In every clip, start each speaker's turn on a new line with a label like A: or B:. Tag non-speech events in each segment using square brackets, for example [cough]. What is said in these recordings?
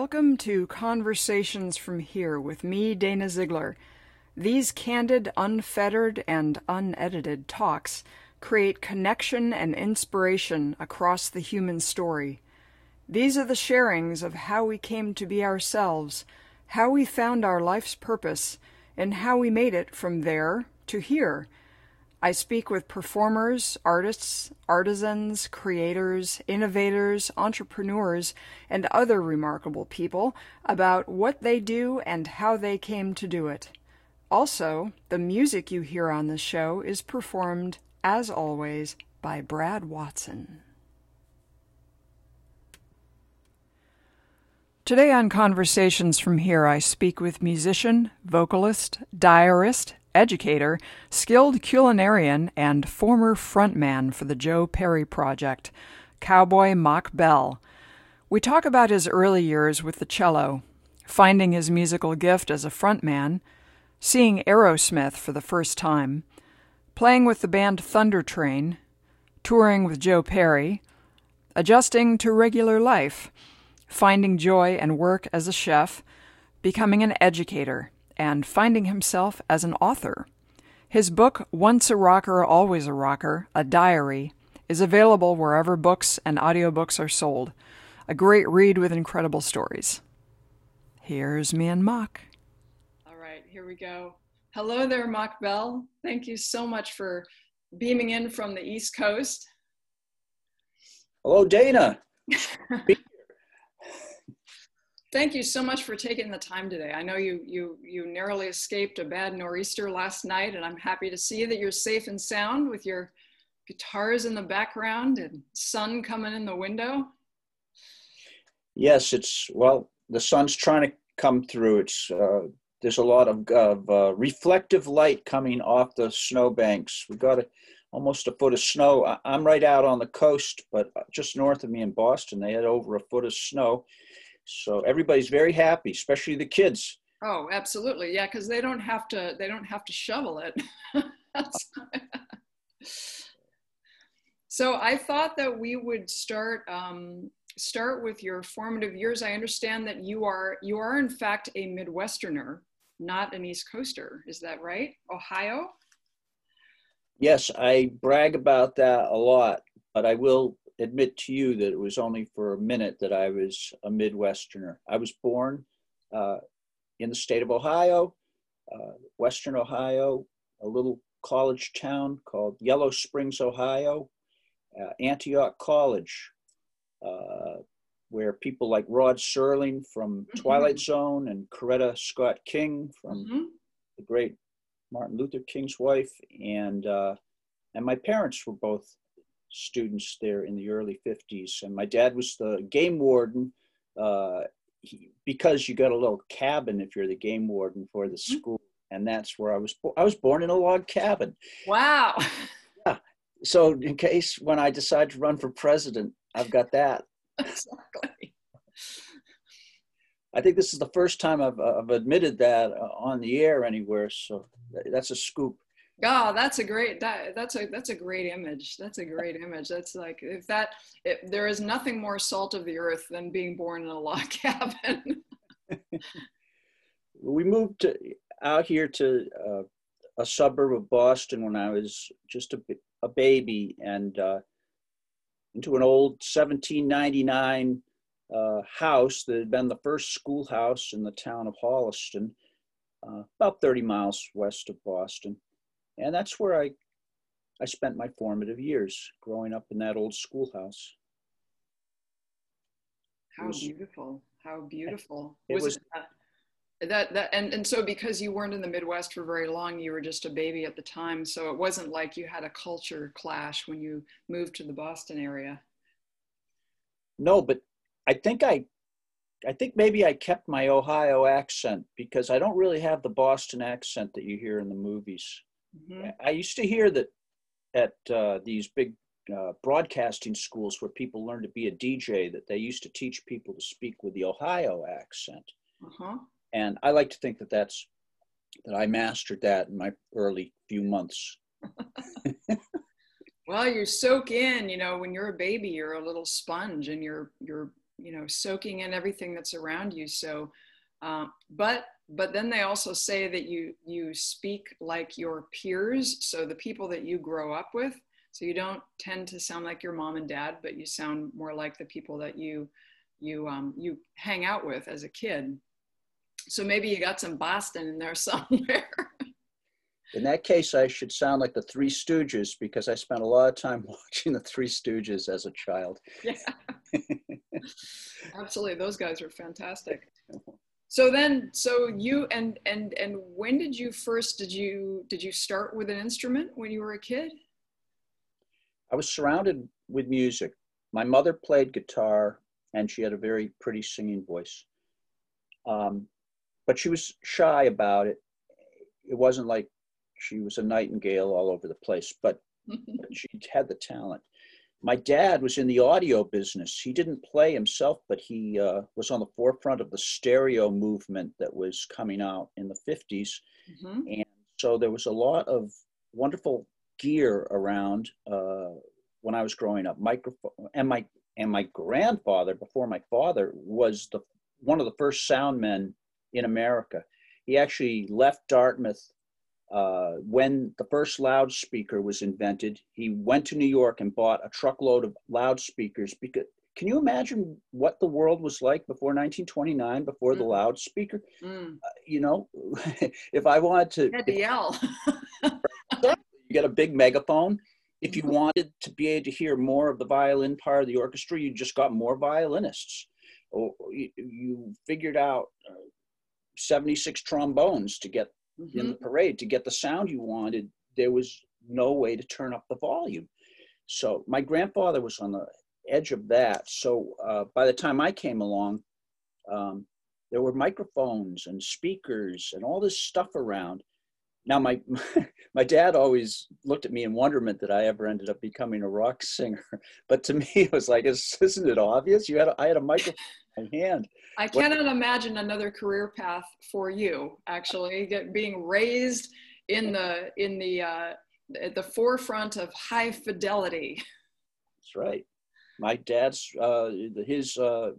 A: Welcome to Conversations from Here with me, Dana Ziegler. These candid, unfettered, and unedited talks create connection and inspiration across the human story. These are the sharings of how we came to be ourselves, how we found our life's purpose, and how we made it from there to here I speak with performers, artists, artisans, creators, innovators, entrepreneurs, and other remarkable people about what they do and how they came to do it. Also, the music you hear on the show is performed, as always, by Brad Watson. Today on Conversations from Here, I speak with musician, vocalist, diarist, educator, skilled culinarian, and former frontman for the Joe Perry Project, Cowboy Mach Bell. We talk about his early years with the cello, finding his musical gift as a frontman, seeing Aerosmith for the first time, playing with the band Thunder Train, touring with Joe Perry, adjusting to regular life, finding joy and work as a chef, becoming an educator, and finding himself as an author. His book, Once a Rocker, Always a Rocker, a diary, is available wherever books and audiobooks are sold. A great read with incredible stories. Here's me and Mach. All right, here we go. Hello there, Mach Bell. Thank you so much for beaming in from the East Coast.
B: Hello, Dana. [laughs]
A: Thank you so much for taking the time today. I know you you you narrowly escaped a bad nor'easter last night, and I'm happy to see that you're safe and sound with your guitars in the background and sun coming in the window.
B: Yes, it's well, the sun's trying to come through. It's uh, there's a lot of, of uh, reflective light coming off the snowbanks. We got a, almost a foot of snow. I'm right out on the coast, but just north of me in Boston, they had over a foot of snow so everybody's very happy, especially the kids.
A: Oh, absolutely. Yeah, because they don't have to they don't have to shovel it. [laughs] [laughs] so I thought that we would start um, start with your formative years. I understand that you are you are in fact a Midwesterner, not an East Coaster. Is that right? Ohio?
B: Yes, I brag about that a lot, but I will admit to you that it was only for a minute that I was a Midwesterner. I was born uh, in the state of Ohio, uh, Western Ohio, a little college town called Yellow Springs, Ohio, uh, Antioch College, uh, where people like Rod Serling from mm-hmm. Twilight Zone and Coretta Scott King from mm-hmm. the great Martin Luther King's wife, and uh, and my parents were both students there in the early 50s. And my dad was the game warden uh, he, because you got a little cabin if you're the game warden for the mm-hmm. school. And that's where I was. Bo- I was born in a log cabin.
A: Wow. [laughs]
B: Yeah. So in case when I decide to run for president, I've got that. [laughs] Exactly. I think this is the first time I've, I've admitted that uh, on the air anywhere. So that's a scoop.
A: Oh, that's a great that, that's a that's a great image. That's a great image. That's like if that if there is nothing more salt of the earth than being born in a log [laughs] cabin. [laughs]
B: we moved to, out here to uh, a suburb of Boston when I was just a, a baby and uh, into an old 1799 uh, house that had been the first schoolhouse in the town of Holliston, uh, about 30 miles west of Boston and that's where I I spent my formative years growing up in that old schoolhouse.
A: How was, beautiful! How [laughs] beautiful! It was, was that, that that and and so because you weren't in the Midwest for very long, you were just a baby at the time. So it wasn't like you had a culture clash when you moved to the Boston area.
B: No, but I think I I think maybe I kept my Ohio accent because I don't really have the Boston accent that you hear in the movies. Mm-hmm. I used to hear that at uh, these big uh, broadcasting schools where people learn to be a DJ, that they used to teach people to speak with the Ohio accent. Uh-huh. And I like to think that that's that I mastered that in my early few months. [laughs]
A: well, you soak in. You know, when you're a baby, you're a little sponge, and you're you're you know soaking in everything that's around you so um, but but then they also say that you you speak like your peers so the people that you grow up with. So you don't tend to sound like your mom and dad but you sound more like the people that you you um, you hang out with as a kid. So maybe you got some boston in there [laughs] somewhere.
B: In that case i should sound like the three stooges because i spent a lot of time [laughs] watching the three stooges as a child.
A: Yeah. [laughs] Absolutely. Those guys are fantastic so then so you and and and when did you first did you did you start with an instrument when you were a kid?
B: I was surrounded with music. My mother played guitar and she had a very pretty singing voice. Um, but she was shy about it. It wasn't like she was a nightingale all over the place but [laughs] she had the talent my dad was in the audio business. He didn't play himself, but he uh, was on the forefront of the stereo movement that was coming out in the 50s. Mm-hmm. And so there was a lot of wonderful gear around uh, when I was growing up. Microphone and my and my grandfather, before my father, was the one of the first sound men in America. He actually left Dartmouth uh, when the first loudspeaker was invented, he went to New York and bought a truckload of loudspeakers. Because can you imagine what the world was like before 1929, before mm. the loudspeaker? Mm. Uh, you know, [laughs] if I wanted to,
A: you had to yell. [laughs]
B: you get a big megaphone. If you mm-hmm. wanted to be able to hear more of the violin part of the orchestra, you just got more violinists. Or you, you figured out uh, 76 trombones to get mm-hmm. in the parade to get the sound you wanted there was no way to turn up the volume. So my grandfather was on the edge of that. So uh, by the time i came along um, there were microphones and speakers and all this stuff around. Now my [laughs] my dad always looked at me in wonderment that i ever ended up becoming a rock singer. [laughs] But to me it was like isn't it obvious? You had a, i had a microphone in [laughs] hand
A: I cannot what? imagine another career path for you. Actually, Get, being raised in the in the uh, at the forefront of high fidelity.
B: That's right. My dad's uh, his uh,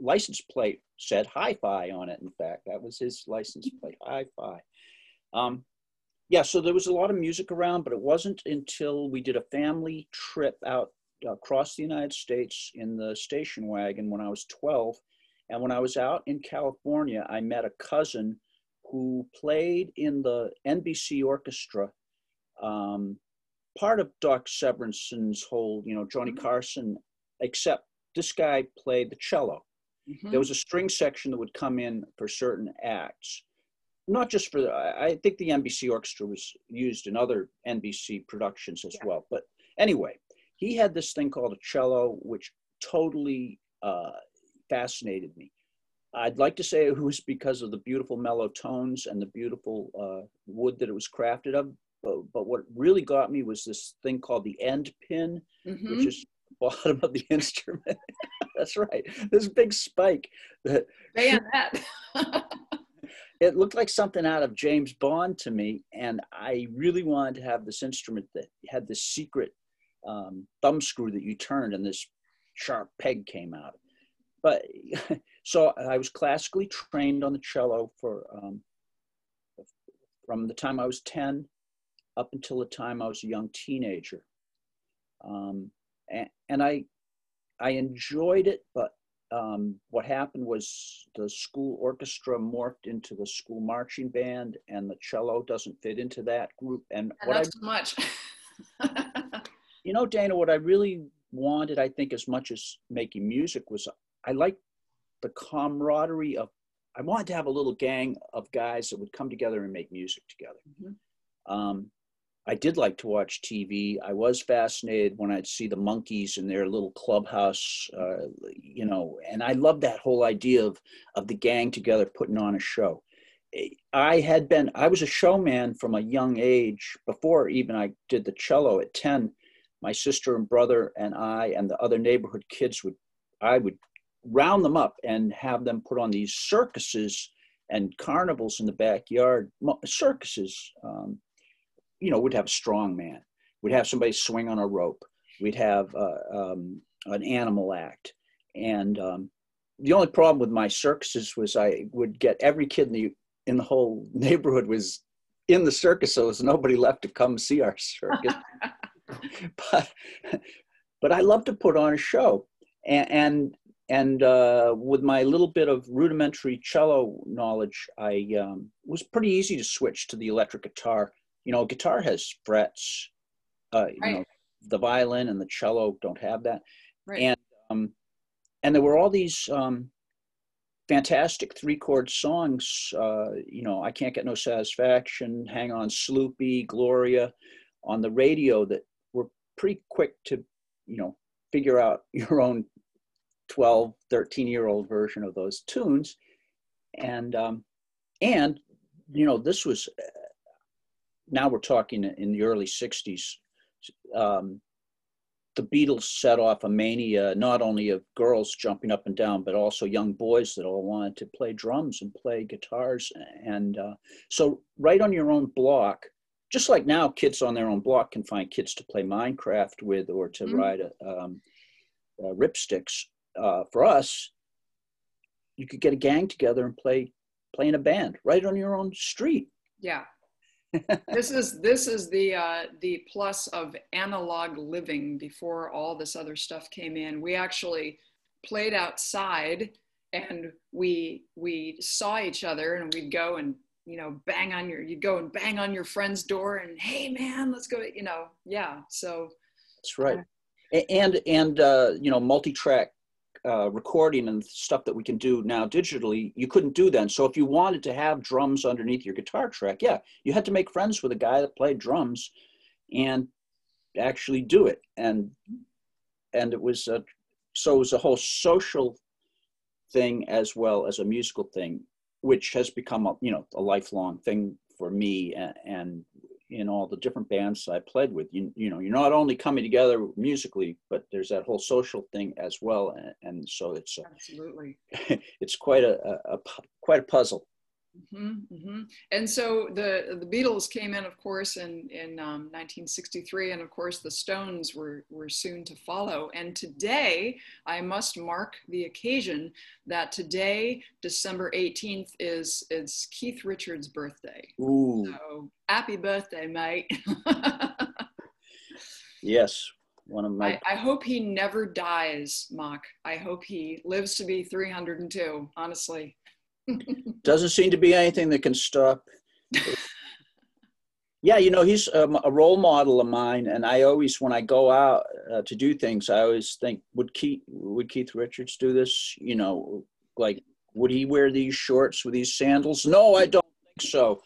B: license plate said hi-fi on it. In fact, that was his license plate, hi-fi. Um, yeah, so there was a lot of music around, but it wasn't until we did a family trip out across the United States in the station wagon when I was 12 and when I was out in California, I met a cousin who played in the NBC orchestra, um, part of Doc Severinsen's whole, you know, Johnny mm-hmm. Carson, except this guy played the cello. Mm-hmm. There was a string section that would come in for certain acts. Not just for the, I think the NBC orchestra was used in other NBC productions as yeah. well. But anyway, he had this thing called a cello, which totally uh, fascinated me. I'd like to say it was because of the beautiful mellow tones and the beautiful uh, wood that it was crafted of. But, but, what really got me was this thing called the end pin, mm-hmm. which is the bottom of the [laughs] instrument. That's right. This big spike. That,
A: Bayonet. [laughs]
B: it looked like something out of James Bond to me. And I really wanted to have this instrument that had this secret um, thumb screw that you turned and this sharp peg came out but [laughs] so I was classically trained on the cello for um, from the time I was 10 up until the time I was a young teenager. Um, and, and, I, I enjoyed it, but um, what happened was the school orchestra morphed into the school marching band, and the cello doesn't fit into that group. And,
A: and what I, too much. [laughs]
B: you know, Dana, what I really wanted, I think, as much as making music was I liked the camaraderie of, I wanted to have a little gang of guys that would come together and make music together. Mm-hmm. Um, I did like to watch TV. I was fascinated when I'd see the Monkees in their little clubhouse, uh, you know, and I loved that whole idea of, of the gang together putting on a show. I had been, I was a showman from a young age before even I did the cello at 10. My sister and brother and I and the other neighborhood kids would, I would round them up and have them put on these circuses and carnivals in the backyard. Circuses, um, you know, we'd have a strong man. We'd have somebody swing on a rope. We'd have uh, um, an animal act. And um, the only problem with my circuses was I would get every kid in the in the whole [laughs] neighborhood was in the circus, so there was nobody left to come see our circus. [laughs] [laughs] but but I love to put on a show, and and, and uh, with my little bit of rudimentary cello knowledge, I um, was pretty easy to switch to the electric guitar. You know, guitar has frets. Uh, you
A: Right.
B: know, the violin and the cello don't have that,
A: Right.
B: and um, and there were all these um, fantastic three chord songs. Uh, you know, I can't get no satisfaction, Hang on, Sloopy, Gloria, on the radio that pretty quick to, you know, figure out [laughs] your own 12, 13 year old version of those tunes. And, um, and, you know, this was, uh, now we're talking in the early 60s. Um, the Beatles set off a mania not only of girls jumping up and down, but also young boys that all wanted to play drums and play guitars. And uh, so, right on your own block, just like now, kids on their own block can find kids to play Minecraft with or to
A: Mhm.
B: ride a, um, uh, ripsticks. Uh, for us, you could get a gang together and play play in a band right on your own street.
A: Yeah. [laughs] this is this is the uh, the plus of analog living before all this other stuff came in. We actually played outside and we we saw each other and we'd go and you know bang on your you'd go and bang on your friend's door and hey man let's go you know yeah so
B: That's right. A- And and uh, you know, multi-track uh, recording and stuff that we can do now digitally, you couldn't do then. So if you wanted to have drums underneath your guitar track, yeah, you had to make friends with a guy that played drums, and actually do it. And and it was a, so it was a whole social thing as well as a musical thing, which has become a you know a lifelong thing for me and, and in all the different bands I played with. You, you know, you're not only coming together musically, but there's that whole social thing as well. And, and so it's uh,
A: absolutely [laughs]
B: it's quite a, a, a quite a puzzle.
A: Hmm hmm And so the the Beatles came in, of course, in in um, 1963, and of course the Stones were were soon to follow. And today, I must mark the occasion that today, December 18th, is is Keith Richards' birthday.
B: Ooh,
A: So happy birthday, mate! [laughs]
B: yes, one of my.
A: I, I hope he never dies, Mach. I hope he lives to be 302. Honestly.
B: Doesn't seem to be anything that can stop. [laughs] yeah, you know, he's um, a role model of mine, and I always, when I go out uh, to do things, I always think, would Keith would Keith Richards do this? You know, like would he wear these shorts with these sandals? No, I don't think so.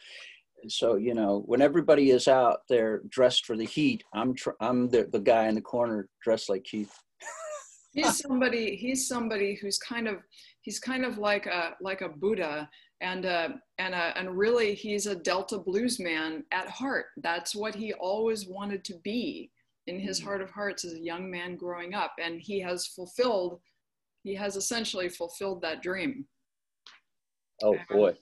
B: So you know, when everybody is out there dressed for the heat, I'm tr- I'm the, the guy in the corner dressed like Keith.
A: he's somebody he's somebody who's kind of he's kind of like a like a buddha and uh and uh and really he's a delta blues man at heart. That's what he always wanted to be in his heart of hearts as a young man growing up. And he has fulfilled he has essentially fulfilled that dream.
B: Oh boy.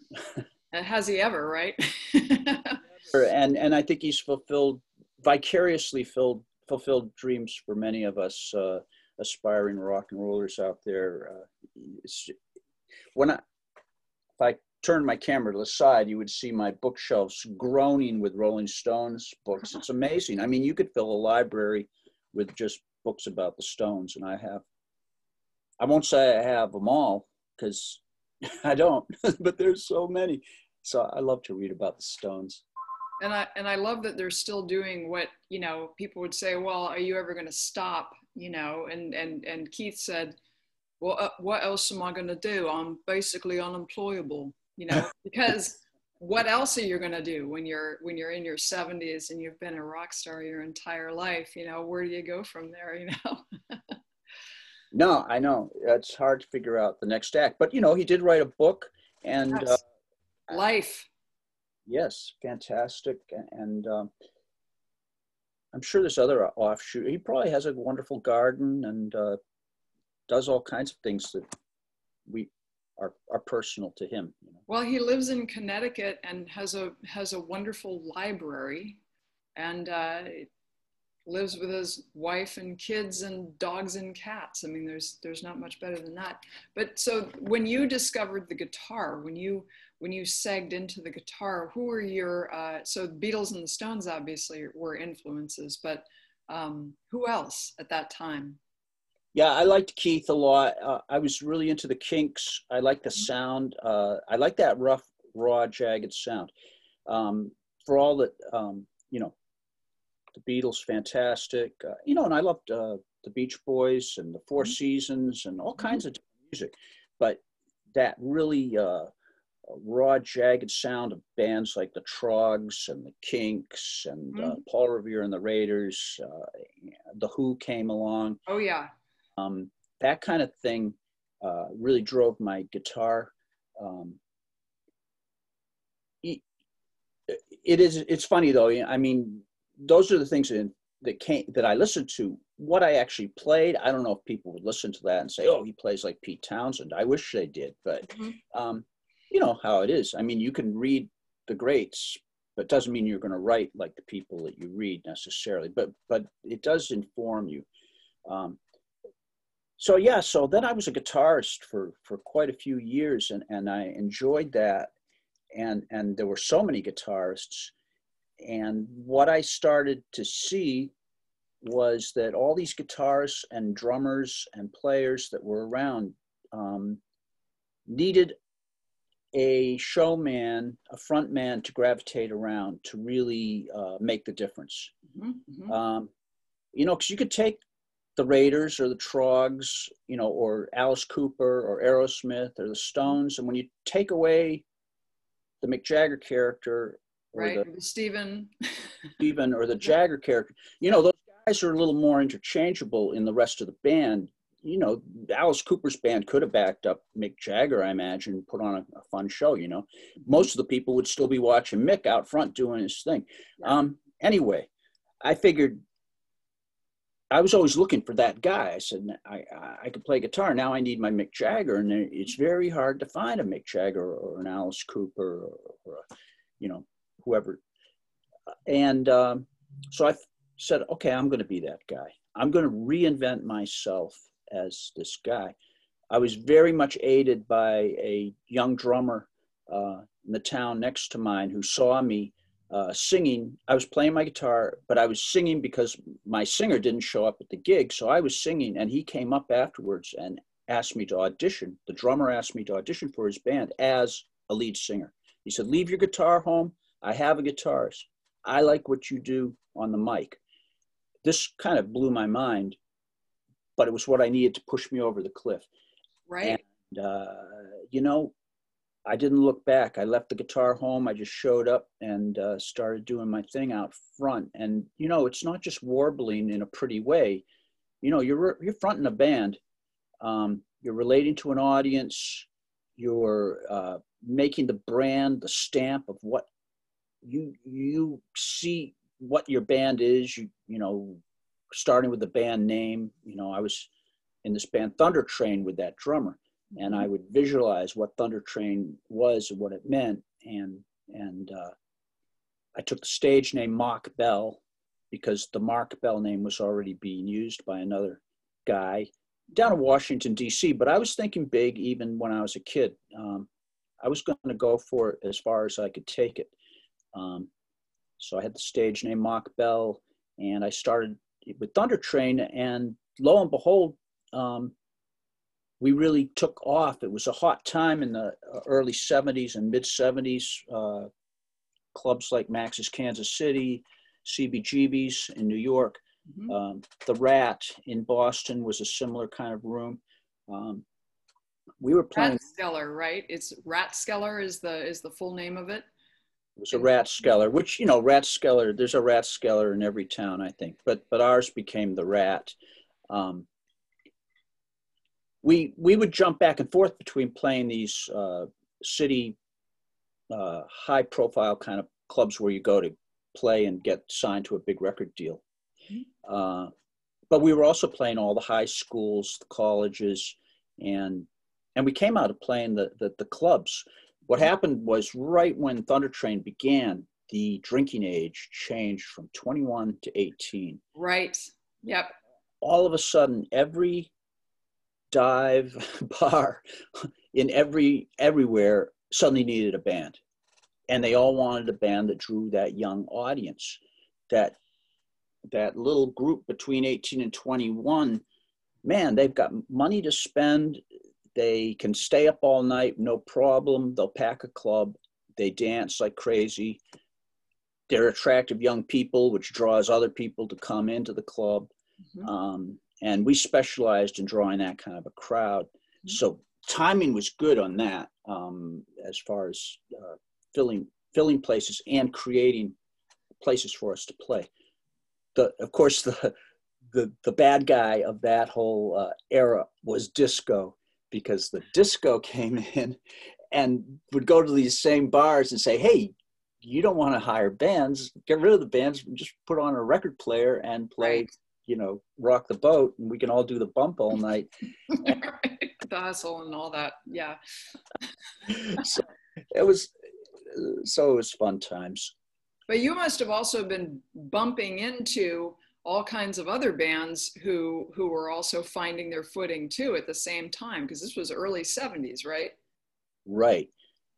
A: and has he ever right? [laughs]
B: And and I think he's fulfilled vicariously filled fulfilled dreams for many of us uh, aspiring rock and rollers out there. Uh, when I if I turned my camera to the side, you would see my bookshelves groaning with Rolling Stones books. It's amazing. I mean, you could fill a library with just books about the Stones, and I have. I won't say I have them all because [laughs] I don't, [laughs] but there's so many. So I love to read about the Stones.
A: and i and i love that they're still doing what you know people would say well are you ever going to stop you know and and and keith said well uh, what else am i going to do? I'm basically unemployable you know [laughs] because what else are you going to do when you're when you're in your 70s and you've been a rock star your entire life? You know where do you go from there you know? [laughs]
B: No, I know. It's hard to figure out the next act, but you know, he did write a book, and uh,
A: life.
B: Yes, fantastic, and um, I'm sure there's other offshoot. He probably has a wonderful garden and uh, does all kinds of things that we are are personal to him. You know?
A: Well, he lives in Connecticut and has a has a wonderful library, and uh, lives with his wife and kids and dogs and cats. I mean, there's there's not much better than that. But so when you discovered the guitar, when you when you segged into the guitar, who were your uh, so the Beatles and the Stones obviously were influences, but um, who else at that time?
B: Yeah, I liked Keith a lot. Uh, I was really into the Kinks. I like the mm-hmm. sound. Uh, I like that rough, raw, jagged sound. Um, for all that, um, you know, the Beatles, fantastic. Uh, you know, and I loved uh, the Beach Boys and the 4 mm-hmm. Seasons and all mm-hmm. kinds of music. But that really uh, raw, jagged sound of bands like the Troggs and the Kinks and mm-hmm. Paul Revere and the Raiders, the Who came along.
A: Oh yeah
B: um, that kind of thing uh, really drove my guitar. Um, it, it is. It's funny though. I mean, those are the things that that came that I listened to. What I actually played, I don't know if people would listen to that and say, "Oh, he plays like Pete Townshend." I wish they did, but mm-hmm. um, you know how it is. I mean, you can read the greats, but doesn't mean you're going to write like the people that you read necessarily. But but it does inform you. Um, so yeah so then i was a guitarist for for quite a few years and and i enjoyed that and and there were so many guitarists and what i started to see was that all these guitarists and drummers and players that were around um, needed a showman, a front man to gravitate around to really uh, make the difference. Mm-hmm, mm-hmm. Um, you know, because you could take the Raiders or the Troggs, you know, or Alice Cooper or Aerosmith or the Stones. And when you take away the Mick Jagger character,
A: or right, the, Steven,
B: Steven, or the [laughs] Jagger character, you know, those guys are a little more interchangeable in the rest of the band. You know, Alice Cooper's band could have backed up Mick Jagger, I imagine, put on a, a fun show. You know, most of the people would still be watching Mick out front doing his thing. Um, anyway, I figured I was always looking for that guy. I said, I, I could play guitar. Now I need my Mick Jagger. And it's very hard to find a Mick Jagger or an Alice Cooper or, or a, you know, whoever. And um, so I said, okay, I'm going to be that guy. I'm going to reinvent myself as this guy. I was very much aided by a young drummer uh, in the town next to mine who saw me uh, singing. I was playing my guitar, but I was singing because my singer didn't show up at the gig. So I was singing, and he came up afterwards and asked me to audition. The drummer asked me to audition for his band as a lead singer. He said, Leave your guitar home. I have a guitarist. I like what you do on the mic. This kind of blew my mind, but it was what I needed to push me over the cliff.
A: Right.
B: And, uh, you know, I didn't look back. I left the guitar home. I just showed up and uh, started doing my thing out front. And you know, it's not just warbling in a pretty way. You know, you're you're fronting a band. Um, you're relating to an audience. You're uh, making the brand, the stamp of what you you see what your band is. You you know, starting with the band name. You know, I was in this band Thunder Train with that drummer and I would visualize what Thunder Train was and what it meant. And and uh, I took the stage name Mach Bell because the Mark Bell name was already being used by another guy down in Washington D.C. But I was thinking big even when I was a kid. Um, I was going to go for it as far as I could take it. Um, so I had the stage name Mach Bell, and I started with Thunder Train, and lo and behold, um, we really took off. It was a hot time in the uh, early 70s and mid 70s. Uh, clubs like Max's Kansas City, CBGB's in New York, mm-hmm. um, the Rat in Boston was a similar kind of room. Um, we were playing.
A: Rathskeller, right? It's Rathskeller is the is the full name of it.
B: It was a Rathskeller, which you know, Rathskeller. There's a Rathskeller in every town, I think, but but ours became the Rat. Um, we we would jump back and forth between playing these uh, city uh, high profile kind of clubs where you go to play and get signed to a big record deal. Mm-hmm. Uh, but we were also playing all the high schools, the colleges, and and we came out of playing the the, the clubs. What happened was right when Thunder Train began, the drinking age changed from 21 to 18.
A: Right. Yep.
B: All of a sudden, every dive [laughs] bar in every everywhere suddenly needed a band and they all wanted a band that drew that young audience that that little group between 18 and 21 man they've got money to spend they can stay up all night no problem they'll pack a club they dance like crazy they're attractive young people which draws other people to come into the club mm-hmm. um, and we specialized in drawing that kind of a crowd mm-hmm. so timing was good on that um, as far as uh, filling filling places and creating places for us to play. The of course [laughs] the the the bad guy of that whole uh, era was disco because the disco [laughs] came in and would go to these same bars and say, "Hey, you don't want to hire bands? Get rid of the bands. Just put on a record player and play." Right. You know, rock the boat, and we can all do the bump all night. [laughs]
A: the hustle and all that, yeah. [laughs]
B: so it was so it was fun times.
A: But you must have also been bumping into all kinds of other bands who who were also finding their footing too at the same time because this was early 70s, right?
B: Right.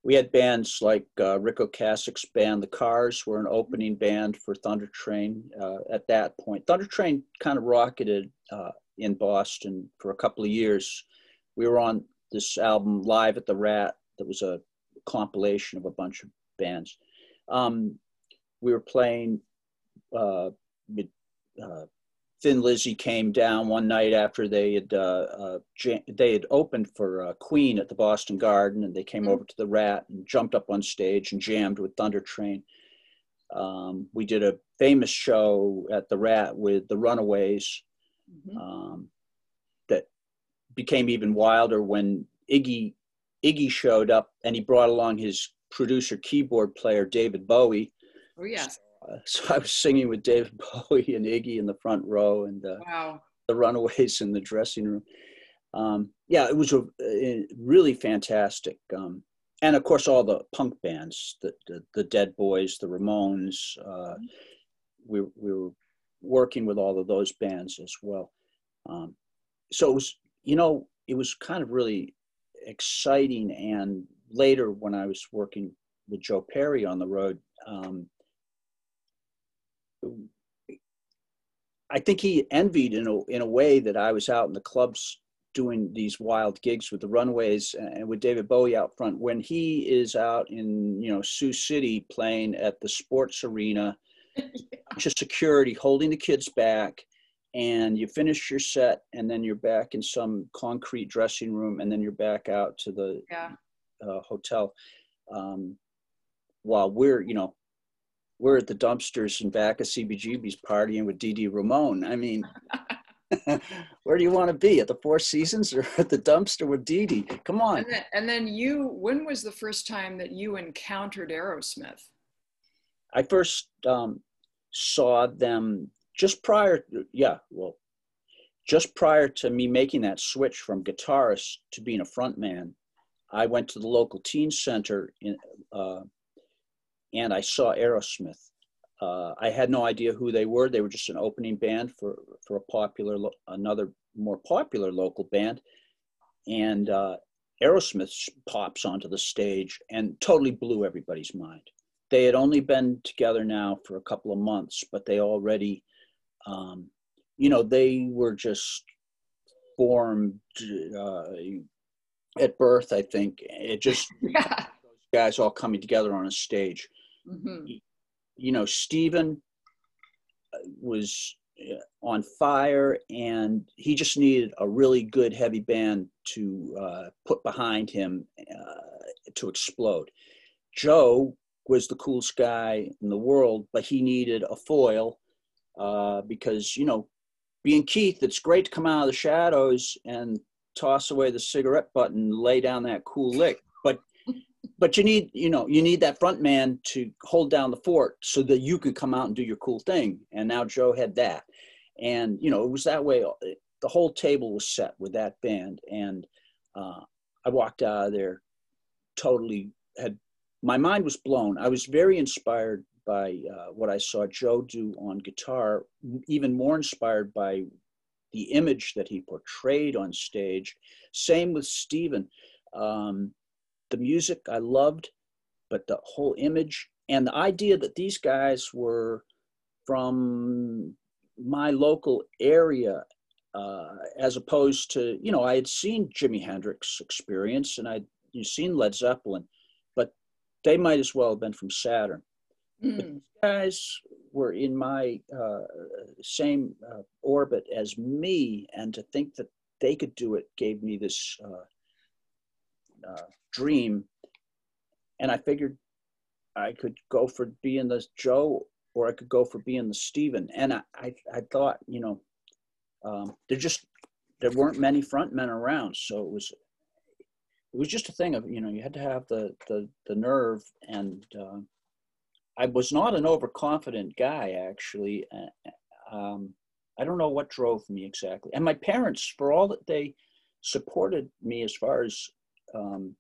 B: We had bands like uh, Ric Ocasek's band, The Cars, were an opening band for Thunder Train uh, at that point. Thunder Train kind of rocketed uh, in Boston for a couple of years. We were on this album Live at the Rat that was a compilation of a bunch of bands. Um, we were playing. Uh, uh, Thin Lizzy came down one night after they had uh, uh jam- they had opened for uh, Queen at the Boston Garden, and they came mm-hmm. over to the Rat and jumped up on stage and jammed with Thunder Train. Um, we did a famous show at the Rat with the Runaways mm-hmm. um, that became even wilder when Iggy Iggy showed up and he brought along his producer keyboard player David Bowie.
A: Oh yes.
B: Uh, [laughs] so I was singing with David [laughs] Bowie and Iggy in the front row, and uh,
A: wow.
B: the Runaways in the dressing room. Um, yeah, it was a, a really fantastic. Um, and of course, all the punk bands, the the, the Dead Boys, the Ramones. Uh, mm-hmm. we we were working with all of those bands as well. Um, so it was, you know, it was kind of really exciting. And later, when I was working with Joe Perry on the road, um, I think he envied in a, in a way that I was out in the clubs doing these wild gigs with the Runaways and with David Bowie out front. When he is out in you know Sioux City playing at the sports arena, yeah. [laughs] just security holding the kids back, and you finish your set and then you're back in some concrete dressing room and then you're back out to the
A: yeah.
B: uh, hotel um, while we're you know we're at the dumpsters in back of cbgb's partying with Dee Ramone. I mean [laughs] [laughs] where do you want to be at the four seasons or [laughs] at the dumpster with Dee? come on.
A: And then, and then you when was the first time that you encountered aerosmith?
B: I first um, saw them just prior, yeah, well, just prior to me making that switch from guitarist to being a frontman, I went to the local teen center in, uh, and I saw Aerosmith. Uh, I had no idea who they were. They were just an opening band for for a popular, another more popular local band, and uh, Aerosmith pops onto the stage and totally blew everybody's mind. They had only been together now for a couple of months, but they already um, you know, they were just formed uh, at birth. I think it just [laughs] yeah. guys all coming together on a stage. Mm-hmm. You know, Steven uh, was uh, on fire, and he just needed a really good heavy band to uh, put behind him uh, to explode. Joe was the coolest guy in the world, but he needed a foil uh, because you know, being Keith, it's great to come out of the shadows and toss away the cigarette butt and lay down that cool lick, but you need you know you need that front man to hold down the fort so that you can come out and do your cool thing. And now Joe had that, and you know it was that way. The whole table was set with that band, and uh, I walked out of there totally had my mind was blown. I was very inspired by uh, what I saw Joe do on guitar, even more inspired by the image that he portrayed on stage. Same with Steven. Um, the music I loved, but the whole image and the idea that these guys were from my local area uh, as opposed to you know I had seen Jimi Hendrix experience and I'd seen Led Zeppelin, but they might as well have been from Saturn. Mm. These guys were in my uh, same uh, orbit as me, and to think that they could do it gave me this uh, dream. And I figured I could go for being the Joe, or I could go for being the Steven. And I, I, I thought, you know, um, there just there weren't many front men around, so it was it was just a thing of you know you had to have the the the nerve and uh, I was not an overconfident guy actually. Uh, um, I don't know what drove me exactly, and my parents, for all that they supported me as far as um,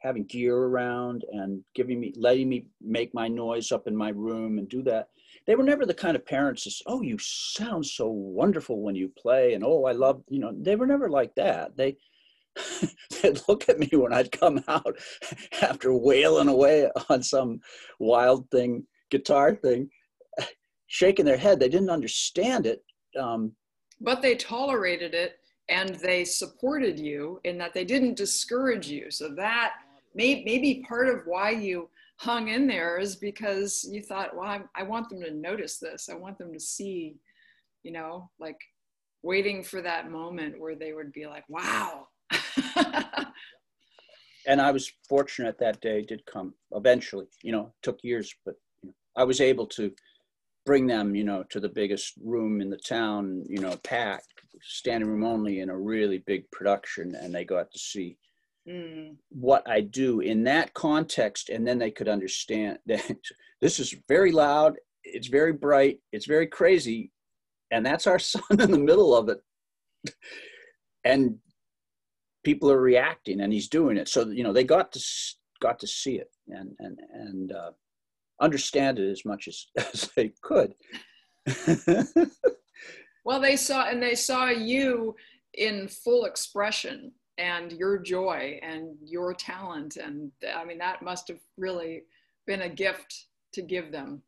B: having gear around and giving me letting me make my noise up in my room and do that. They were never the kind of parents that oh you sound so wonderful when you play and oh i love you know they were never like that. They [laughs] they'd look at me when i'd come out [laughs] after wailing away on some wild thing guitar thing shaking their head. They didn't understand it um,
A: but they tolerated it and they supported you in that they didn't discourage you so that may, maybe part of why you hung in there is because you thought, well, I, I want them to notice this. I want them to see, you know, like waiting for that moment where they would be like, wow. [laughs]
B: and I was fortunate that day did come eventually, you know, took years, but you know, I was able to bring them, you know, to the biggest room in the town, you know, packed, standing room only in a really big production. And they got to see mm. what I do in that context, and then they could understand [laughs] that this is very loud, it's very bright, it's very crazy, and that's our [laughs] son in the middle of it. and people are reacting, and he's doing it. So you know they got to got to see it and and and uh, understand it as much as, [laughs] as they could. [laughs]
A: well, they saw and they saw you in full expression and your joy and your talent. And i mean that must have really been a gift to give them.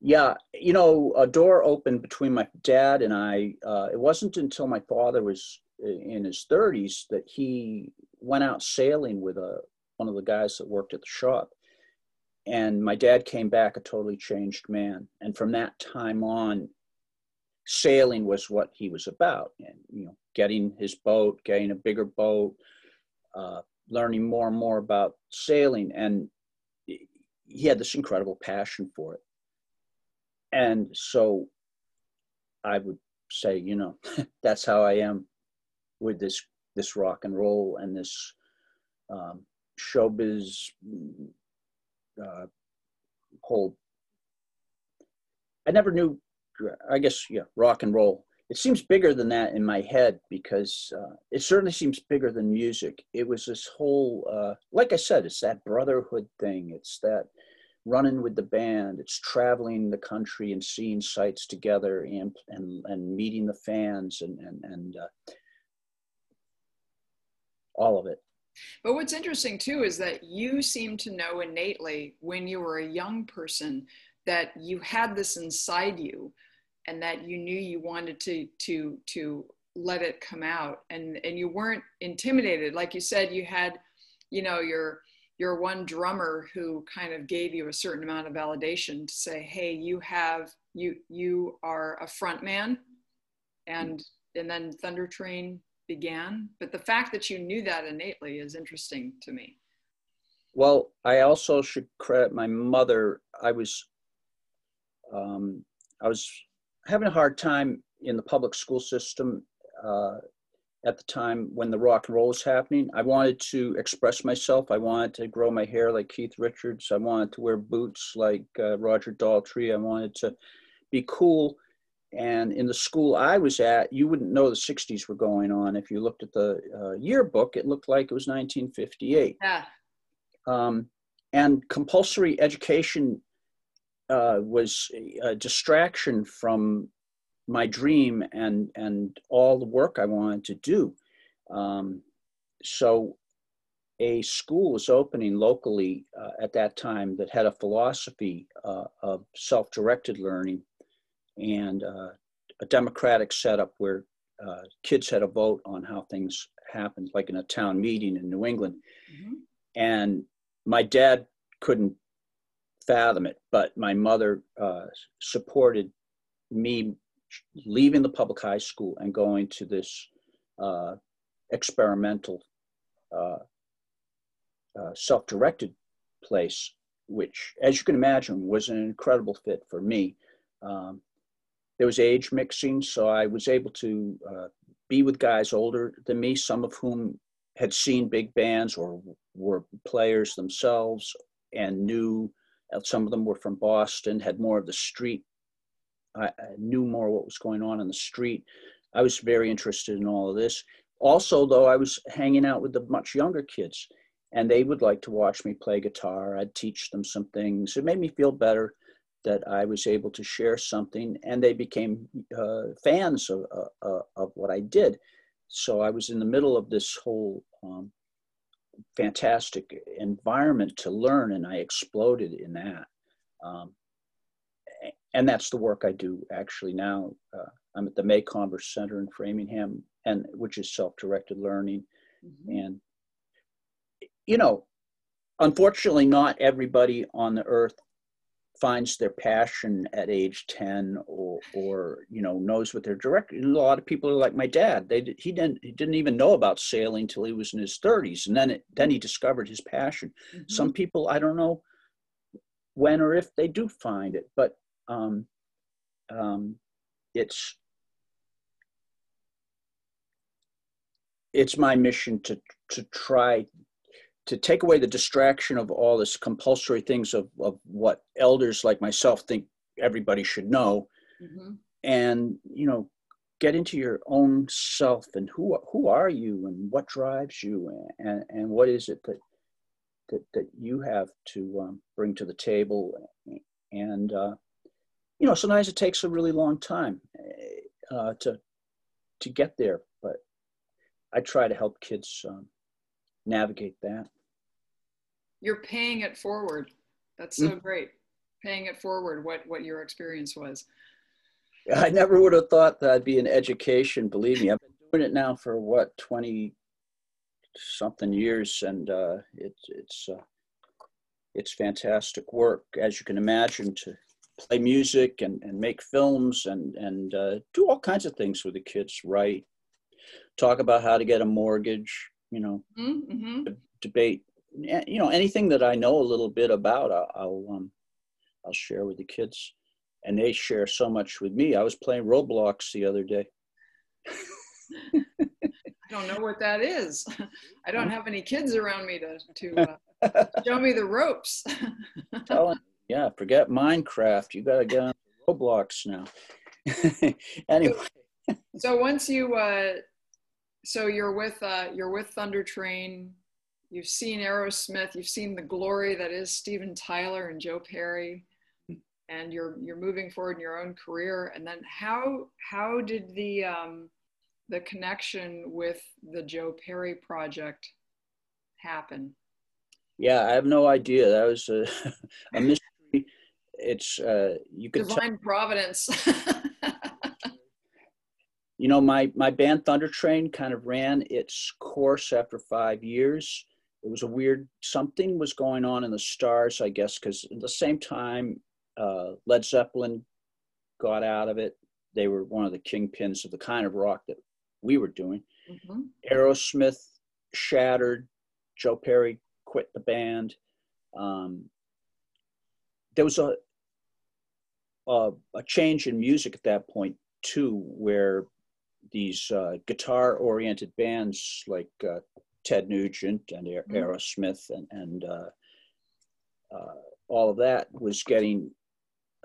B: Yeah you know a door opened between my dad and i. Uh, it wasn't until my father was in his 30s that he went out sailing with a one of the guys that worked at the shop and my dad came back a totally changed man. And from that time on sailing was what he was about and you know getting his boat getting a bigger boat uh, learning more and more about sailing. And he had this incredible passion for it. And so i would say you know [laughs] that's how i am with this this rock and roll and this um, showbiz uh, whole i never knew I guess, yeah, rock and roll. It seems bigger than that in my head because uh, it certainly seems bigger than music. It was this whole, uh, like I said, it's that brotherhood thing. It's that running with the band. It's traveling the country and seeing sights together and and, and meeting the fans and and and uh, all of it.
A: But what's interesting too is that you seem to know innately when you were a young person that you had this inside you and that you knew you wanted to to to let it come out. And and you weren't intimidated. Like you said you had you know your your one drummer who kind of gave you a certain amount of validation to say hey you have you you are a front man and and then thunder train began but the fact that you knew that innately is interesting to me
B: well i also should credit my mother i was um, I was having a hard time in the public school system uh, at the time when the rock and roll was happening. I wanted to express myself. I wanted to grow my hair like Keith Richards. I wanted to wear boots like uh, Roger Daltrey. I wanted to be cool. And in the school I was at, you wouldn't know the 60s were going on. If you looked at the uh, yearbook, it looked like it was 1958. Yeah. Um, and compulsory education uh, was a distraction from my dream and and all the work I wanted to do. Um, so a school was opening locally uh, at that time that had a philosophy uh, of self-directed learning and uh, a democratic setup where uh, kids had a vote on how things happened, like in a town meeting in New England. Mm-hmm. And my dad couldn't fathom it, but my mother uh, supported me leaving the public high school and going to this uh, experimental uh, uh, self-directed place, which, as you can imagine, was an incredible fit for me. Um, there was age mixing, so I was able to uh, be with guys older than me, some of whom had seen big bands or were players themselves and knew. Uh, some of them were from Boston, had more of the street. I, I knew more what was going on in the street. I was very interested in all of this. Also, though, I was hanging out with the much younger kids, and they would like to watch me play guitar. I'd teach them some things. It made me feel better that I was able to share something, and they became uh, fans of, uh, uh, of what I did. So I was in the middle of this whole um, fantastic environment to learn, and I exploded in that. Um, and that's the work I do actually now. Uh, I'm at the May Converse Center in Framingham, and which is self-directed learning, mm-hmm. and you know, unfortunately, not everybody on the earth finds their passion at age 10 or or you know knows what they're directing a lot of people are like my dad they he didn't he didn't even know about sailing till he was in his 30s and then it, then he discovered his passion mm-hmm. some people i don't know when or if they do find it but um um it's it's my mission to to try to take away the distraction of all this compulsory things of, of what elders like myself think everybody should know mm-hmm. and you know get into your own self and who who are you and what drives you and and what is it that that, that you have to um, bring to the table and uh, you know sometimes it takes a really long time uh, to to get there but i try to help kids um, navigate that.
A: You're paying it forward. That's so mm-hmm. great. Paying it forward, what, what your experience was.
B: I never would have thought that I'd be in education. Believe me, I've been doing it now for what, 20 something years, and uh, it, it's, uh, it's fantastic work, as you can imagine, to play music and, and make films and, and uh, do all kinds of things with the kids, write, talk about how to get a mortgage, you know, mm-hmm. debate, you know, anything that I know a little bit about, I'll, I'll, um, I'll share with the kids, and they share so much with me. I was playing Roblox the other day. [laughs]
A: I don't know what that is. [laughs] I don't have any kids around me to to uh, [laughs] show me the ropes.
B: Telling, yeah, forget Minecraft. You got to get on Roblox now. anyway.
A: So once you uh, so you're with uh, you're with Thunder Train. You've seen Aerosmith. You've seen the glory that is Steven Tyler and Joe Perry, and you're you're moving forward in your own career. And then how how did the um, the connection with the Joe Perry project happen?
B: Yeah, I have no idea. That was a, [laughs] a mystery. It's uh, you could
A: divine providence. [laughs]
B: you know, my, my band Thunder Train kind of ran its course after five years. It was a weird, something was going on in the stars, I guess, because at the same time, uh, Led Zeppelin got out of it. They were one of the kingpins of the kind of rock that we were doing. Mm-hmm. Aerosmith shattered. Joe Perry quit the band. Um, there was a, a, a change in music at that point too, where these uh, guitar oriented bands like uh, Ted Nugent and mm-hmm. Aerosmith and, and uh, uh, all of that was getting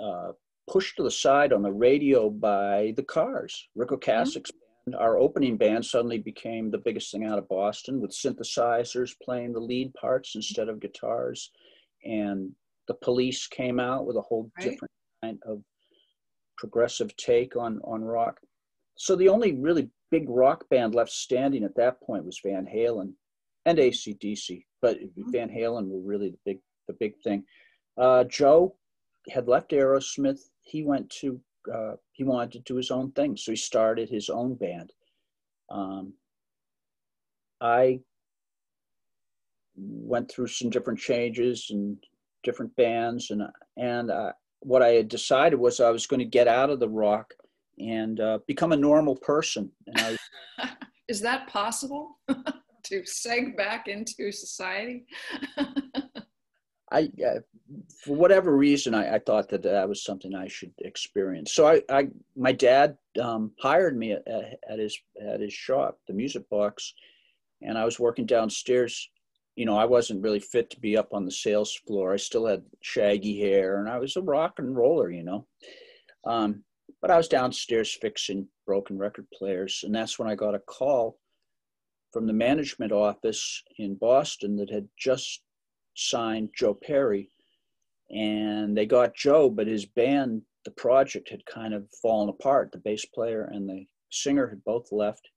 B: uh, pushed to the side on the radio by the Cars. Ric Ocasek's mm-hmm. band, our opening band, suddenly became the biggest thing out of Boston with synthesizers playing the lead parts instead of guitars. And the police came out with a whole right. different kind of progressive take on on rock. So the only really big rock band left standing at that point was Van Halen and ACDC, but mm-hmm. Van Halen were really the big the big thing. Uh, Joe had left Aerosmith. He went to uh, he wanted to do his own thing, so he started his own band. Um, I went through some different changes and different bands, and and uh, what I had decided was I was going to get out of the rock and uh, become a normal person. And
A: I, [laughs] Is that possible [laughs] to seg back into society?
B: I, uh, for whatever reason, I, I, thought that that was something I should experience. So I, I my dad um, hired me at, at, his at his shop, the Music Box, and I was working downstairs. You know, I wasn't really fit to be up on the sales floor. I still had shaggy hair, and I was a rock and roller. You know, um, but I was downstairs fixing broken record players, and that's when I got a call from the management office in Boston that had just signed Joe Perry, and they got Joe, but his band, the project, had kind of fallen apart. The bass player and the singer had both left,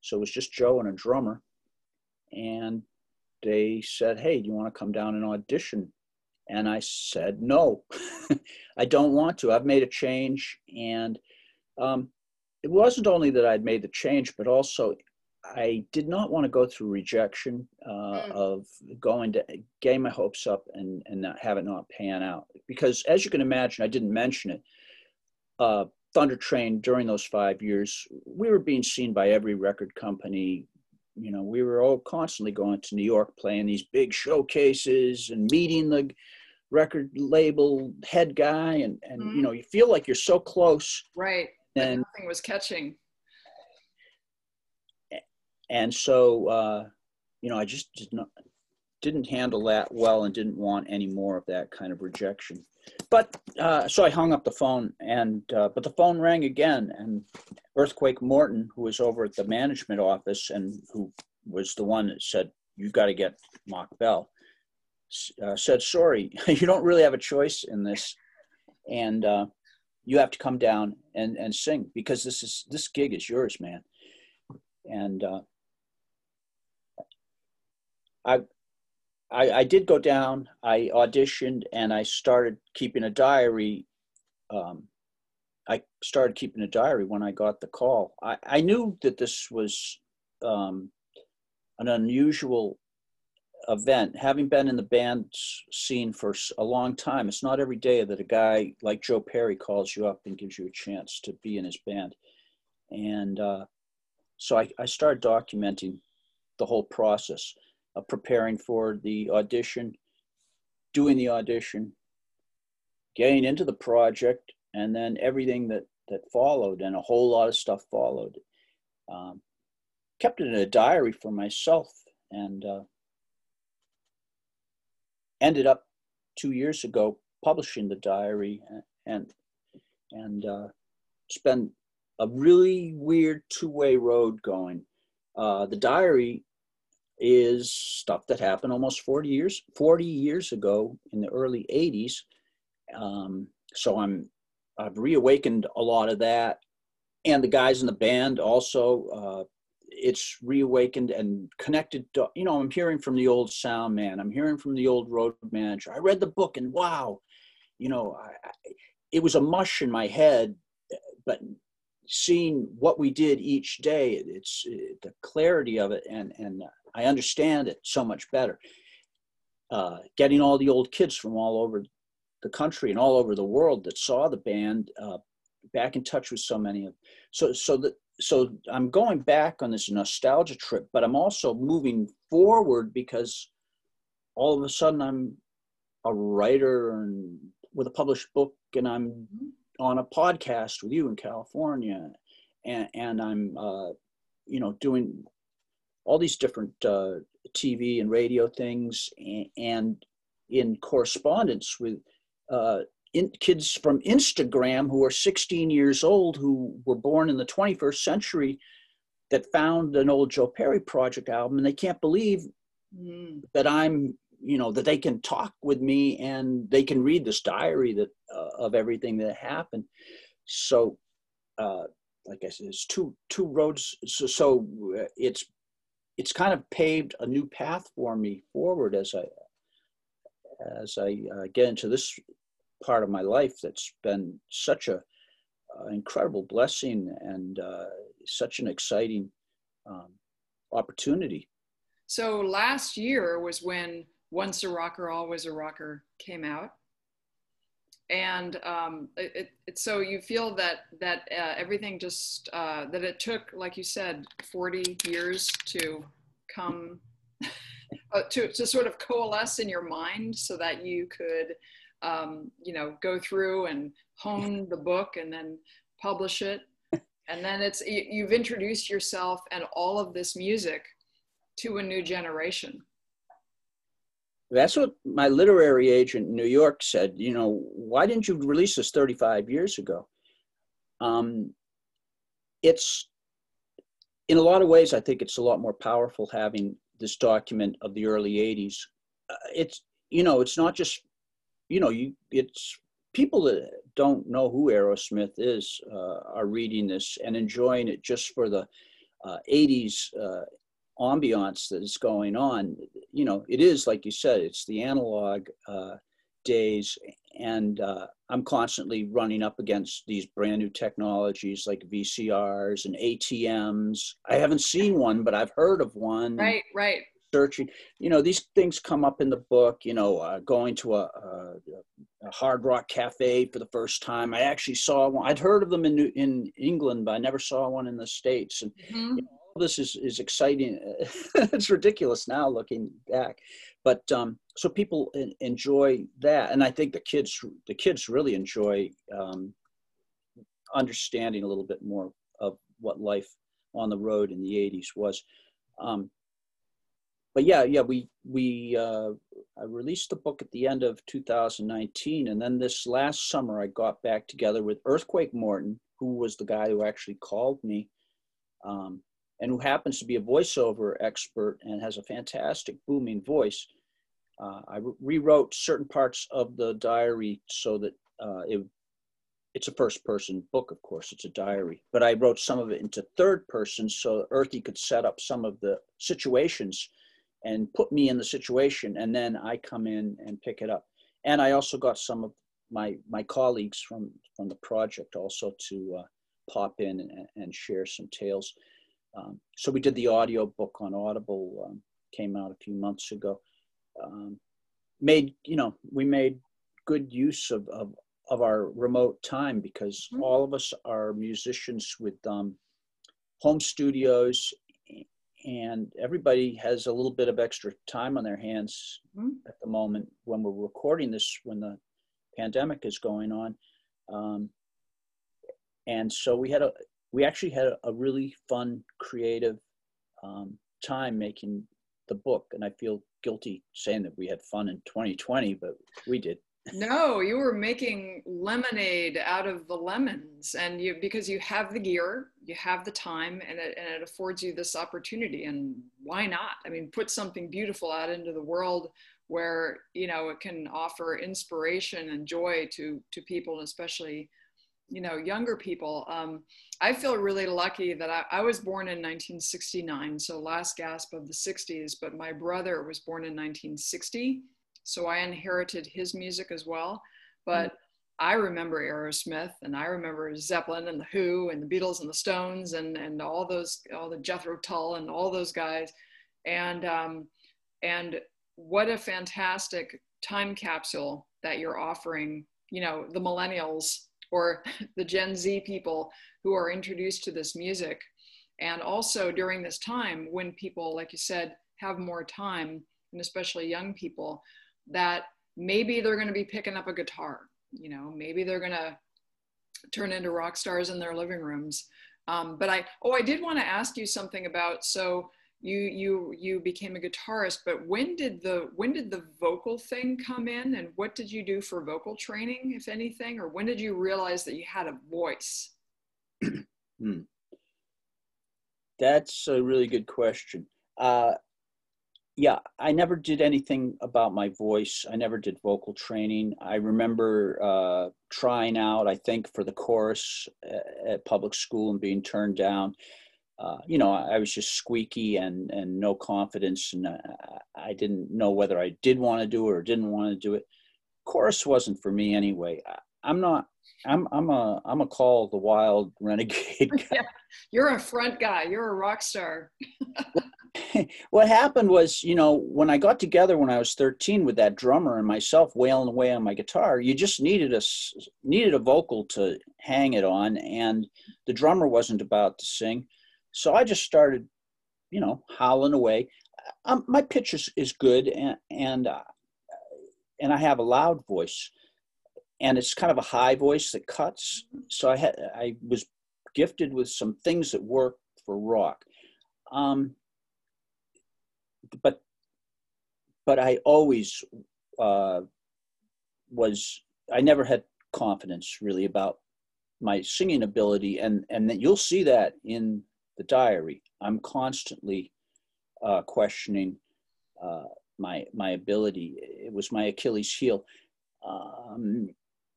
B: so it was just Joe and a drummer. And they said, "Hey, do you want to come down and audition?" And I said, "No, [laughs] I don't want to. I've made a change." And um, it wasn't only that I'd made the change, but also I did not want to go through rejection uh, mm. of going to getting my hopes up and and not, have it not pan out. Because as you can imagine, I didn't mention it. Uh, Thunder Train during those five years, we were being seen by every record company. You know, we were all constantly going to New York, playing these big showcases and meeting the record label head guy, and and mm. you know, you feel like you're so close.
A: Right. And nothing was catching
B: and so uh, you know i just did not didn't handle that well and didn't want any more of that kind of rejection. But uh, so i hung up the phone and uh, but the phone rang again and earthquake morton who was over at the management office and who was the one that said you've got to get Mach Bell uh, said sorry [laughs] you don't really have a choice in this and uh, you have to come down and, and sing because this is this gig is yours man. And uh, I, I, I did go down. I auditioned and I started keeping a diary. Um, I started keeping a diary when I got the call. I, I knew that this was um, an unusual event. Having been in the band scene for a long time, it's not every day that a guy like Joe Perry calls you up and gives you a chance to be in his band. And uh, so I, I started documenting the whole process uh, preparing for the audition, doing the audition, getting into the project, and then everything that that followed, and a whole lot of stuff followed. Um, kept it in a diary for myself, and uh, ended up two years ago publishing the diary, and and uh, it's been a really weird two-way road going. Uh, the diary is stuff that happened almost 40 years 40 years ago in the early 80s um, so i'm i've reawakened a lot of that. And the guys in the band also uh, it's reawakened and connected to, you know i'm hearing from the old sound man. I'm hearing from the old road manager. I read the book and wow you know I, it was a mush in my head but seeing what we did each day it's it, the clarity of it and and I understand it so much better. Uh, getting all the old kids from all over the country and all over the world that saw the band uh, back in touch with so many of so so that so I'm going back on this nostalgia trip, but I'm also moving forward because all of a sudden I'm a writer and with a published book, and I'm on a podcast with you in California, and, and I'm uh, you know doing all these different uh, TV and radio things, and, and in correspondence with uh, in, kids from Instagram who are 16 years old who were born in the 21st century that found an old Joe Perry project album, and they can't believe mm. that I'm you know that they can talk with me and they can read this diary that uh, of everything that happened so uh, like i said it's two two roads so, so uh, it's it's kind of paved a new path for me forward as i as i uh, get into this part of my life that's been such a uh, incredible blessing and uh, such an exciting um, opportunity
A: so last year was when once a Rocker, Always a Rocker came out. And um, it, it, so you feel that that uh, everything just uh, that it took, like you said, 40 years to come [laughs] uh, to to sort of coalesce in your mind, so that you could, um, you know, go through and hone [laughs] the book and then publish it. And then it's you've introduced yourself and all of this music to a new generation
B: that's what my literary agent in New York said. You know, why didn't you release this 35 years ago? Um, it's in a lot of ways, I think it's a lot more powerful having this document of the early 80s. Uh, it's, you know, it's not just, you know, you, it's people that don't know who Aerosmith is uh, are reading this and enjoying it just for the uh, 80s ambiance that is going on. You know, it is like you said, it's the analog uh, days, and uh, I'm constantly running up against these brand new technologies like VCRs and ATMs. I haven't seen one, but I've heard of one.
A: Right, right.
B: Searching, you know, these things come up in the book. You know, uh, going to a, a, a, hard rock cafe for the first time. I actually saw one. I'd heard of them in in England, but I never saw one in the states. And mm-hmm. you know, this is, is exciting. [laughs] it's ridiculous now looking back, but um, so people enjoy that, and I think the kids the kids really enjoy um, understanding a little bit more of what life on the road in the '80s was. Um, but yeah, yeah, we we uh, I released the book at the end of 2019, and then this last summer I got back together with Earthquake Morton, who was the guy who actually called me um, and who happens to be a voiceover expert and has a fantastic booming voice. Uh, I re- rewrote certain parts of the diary so that uh, it, it's a first person book, of course, it's a diary, but I wrote some of it into third person so Earthy could set up some of the situations and put me in the situation, and then I come in and pick it up. And I also got some of my my colleagues from from the project also to uh, pop in and, and share some tales. Um, so we did the audio book on Audible, um, came out a few months ago. Um, made, you know, we made good use of, of, of our remote time because mm-hmm. all of us are musicians with um, home studios and everybody has a little bit of extra time on their hands mm-hmm. at the moment when we're recording this when the pandemic is going on um, and so we had a we actually had a, really fun, creative um, time making the book, and I feel guilty saying that we had fun in 2020, but we did.
A: no, you were making lemonade out of the lemons, and you because you have the gear, you have the time, and it and it affords you this opportunity. And why not? I mean, put something beautiful out into the world where you know it can offer inspiration and joy to to people, especially you know younger people um, i feel really lucky that I, I, was born in 1969 so last gasp of the 60s but my brother was born in 1960 so i inherited his music as well but mm-hmm. i remember aerosmith and i remember zeppelin and the who and the beatles and the stones and and all those all the jethro tull and all those guys and um, and what a fantastic time capsule that you're offering you know the millennials or [laughs] the Gen Z people who are introduced to this music. And also during this time when people, like you said, have more time, and especially young people, that maybe they're going to be picking up a guitar, you know, maybe they're going to turn into rock stars in their living rooms. Um, but I, oh, I did want to ask you something about, so you you you became a guitarist but when did the when did the vocal thing come in and what did you do for vocal training if anything or when did you realize that you had a voice [clears throat] hmm.
B: that's a really good question uh, yeah, I never did anything about my voice. I never did vocal training. I remember uh, trying out, I think, for the chorus at public school and being turned down. Uh, you know, I was just squeaky and and no confidence, and I, I didn't know whether I did want to do it or didn't want to do it. Chorus wasn't for me anyway. I, I'm not. I'm I'm a I'm a call the wild [laughs] renegade [laughs] guy. Yeah,
A: you're a front guy. You're a rock star. [laughs]
B: what happened was, you know, when I got together when I was 13 with that drummer and myself wailing away on my guitar, you just needed a needed a vocal to hang it on, and the drummer wasn't about to sing, so I just started, you know, howling away. Um, my pitch is, is good, and and uh, and I have a loud voice, and it's kind of a high voice that cuts. So I had I was gifted with some things that work for rock. Um, but but I always uh, was I never had confidence really about my singing ability and and that you'll see that in the diary. I'm constantly uh, questioning uh, my my ability. It was my Achilles heel. Um,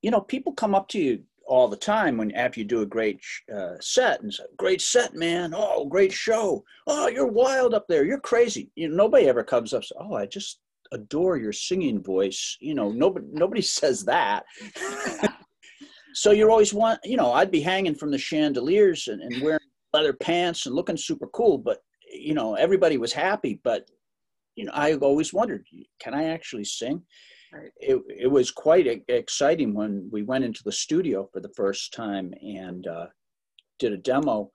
B: you know people come up to you all the time when after you do a great uh, set and say, great set man. Oh great show. Oh you're wild up there. You're crazy. You know nobody ever comes up says, oh i just adore your singing voice. You know nobody nobody [laughs] says that. [laughs] So you're always want you know i'd be hanging from the chandeliers and, and wearing leather pants and looking super cool but you know everybody was happy but you know i always wondered can i actually sing it, it was quite exciting when we went into the studio for the first time and uh, did a demo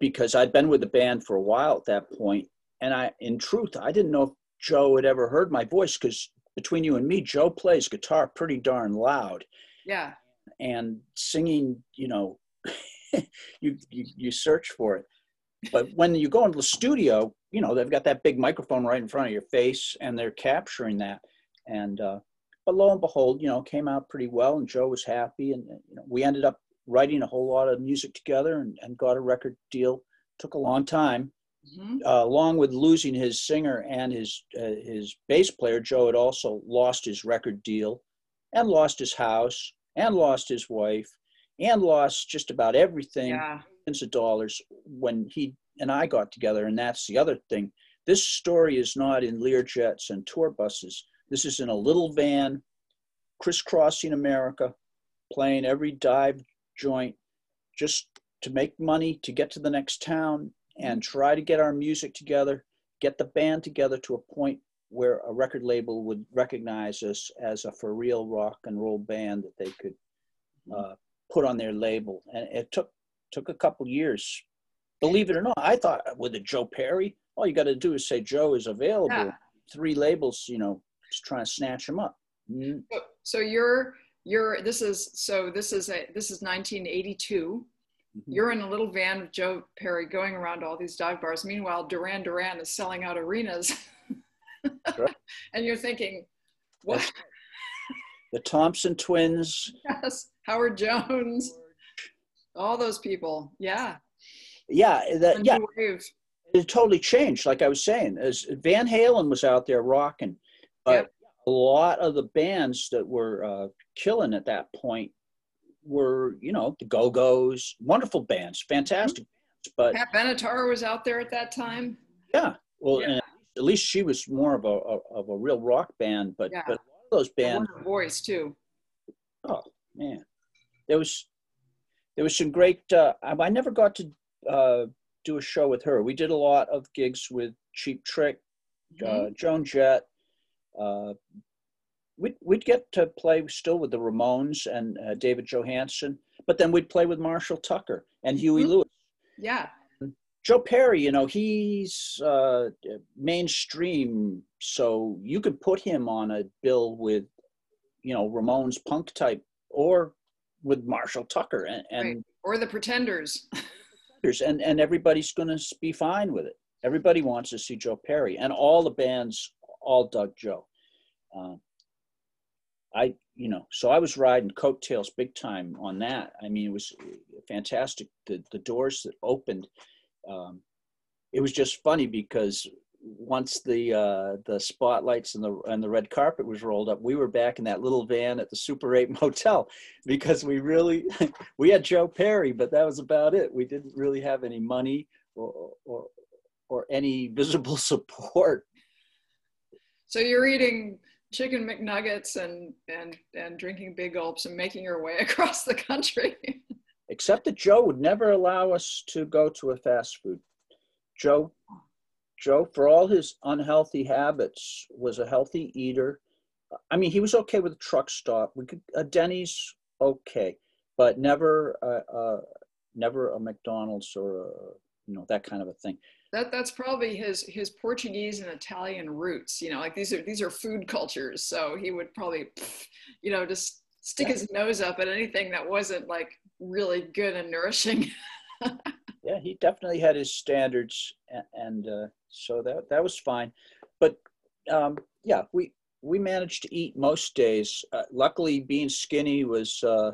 B: because I'd been with the band for a while at that point, and I, in truth, I didn't know if Joe had ever heard my voice because between you and me, Joe plays guitar pretty darn loud.
A: Yeah.
B: And singing, you know, [laughs] [laughs] you, you you search for it. But when you go into the studio, you know, they've got that big microphone right in front of your face, and they're capturing that and uh, but lo and behold, you know, came out pretty well, and Joe was happy, and you know, we ended up writing a whole lot of music together and, and got a record deal. Took a long time, mm-hmm. uh, along with losing his singer and his uh, his bass player. Joe had also lost his record deal, and lost his house, and lost his wife, and lost just about everything, yeah. millions of dollars when he and I got together. And that's the other thing. This story is not in Learjets and tour buses this is in a little van, crisscrossing America, playing every dive joint just to make money to get to the next town and try to get our music together, get the band together to a point where a record label would recognize us as a for real rock and roll band that they could uh, put on their label. And it took took a couple years. Believe it or not, I thought with a Joe Perry, all you got to do is say Joe is available. Yeah. Three labels, you know, just trying to snatch them up.
A: Mm-hmm. So, so you're you're this is so this is a this is 1982. Mm-hmm. You're in a little van with Joe Perry going around all these dive bars. Meanwhile, Duran Duran is selling out arenas, [laughs] and you're thinking, what?
B: The Thompson twins.
A: Yes, Howard Jones. All those people. Yeah.
B: Yeah. That, yeah. It totally changed. Like I was saying, as Van Halen was out there rocking but yep. a lot of the bands that were uh, killing at that point were, you know, the Go Go's, wonderful bands, fantastic mm-hmm. bands. But
A: Pat Benatar was out there at that time.
B: Yeah, well, yeah. at least she was more of a, a, of a real rock band. But yeah. but a lot of those bands,
A: voice too.
B: Oh man, there was there was some great. Uh, I, I never got to uh, do a show with her. We did a lot of gigs with Cheap Trick, uh, mm-hmm. uh, Joan Jett, uh, we'd, we'd get to play still with the Ramones and uh, David Johansen, but then we'd play with Marshall Tucker and Huey mm-hmm. Lewis.
A: Yeah.
B: Joe Perry, you know, he's uh, mainstream, so you could put him on a bill with, you know, Ramones punk type or with Marshall Tucker and, and right.
A: or the Pretenders.
B: and and everybody's going to be fine with it. Everybody wants to see Joe Perry, and all the bands all dug Joe. Uh, I, you know, so I was riding coattails big time on that. I mean, it was fantastic. The the doors that opened. Um, it was just funny because once the uh, the spotlights and the and the red carpet was rolled up, we were back in that little van at the Super Eight [laughs] Motel because we really [laughs] we had Joe Perry, but that was about it. We didn't really have any money or or, or any [laughs] visible support.
A: So you're eating chicken McNuggets and and and drinking big gulps and making your way across the country.
B: Except that Joe would never allow us to go to a fast food. Joe Joe, for all his unhealthy habits, was a healthy eater. I mean, he was okay with a truck stop. We could a Denny's, okay, but never, uh, uh, never a McDonald's or a, you know that kind of a thing.
A: That that's probably his his Portuguese and Italian roots. You know, like these are these are food cultures. So he would probably, you know, just stick his nose up at anything that wasn't like really good and nourishing. [laughs]
B: yeah, he definitely had his standards, and, and uh, so that that was fine. But um, yeah, we we managed to eat most days. Uh, luckily, being skinny was uh,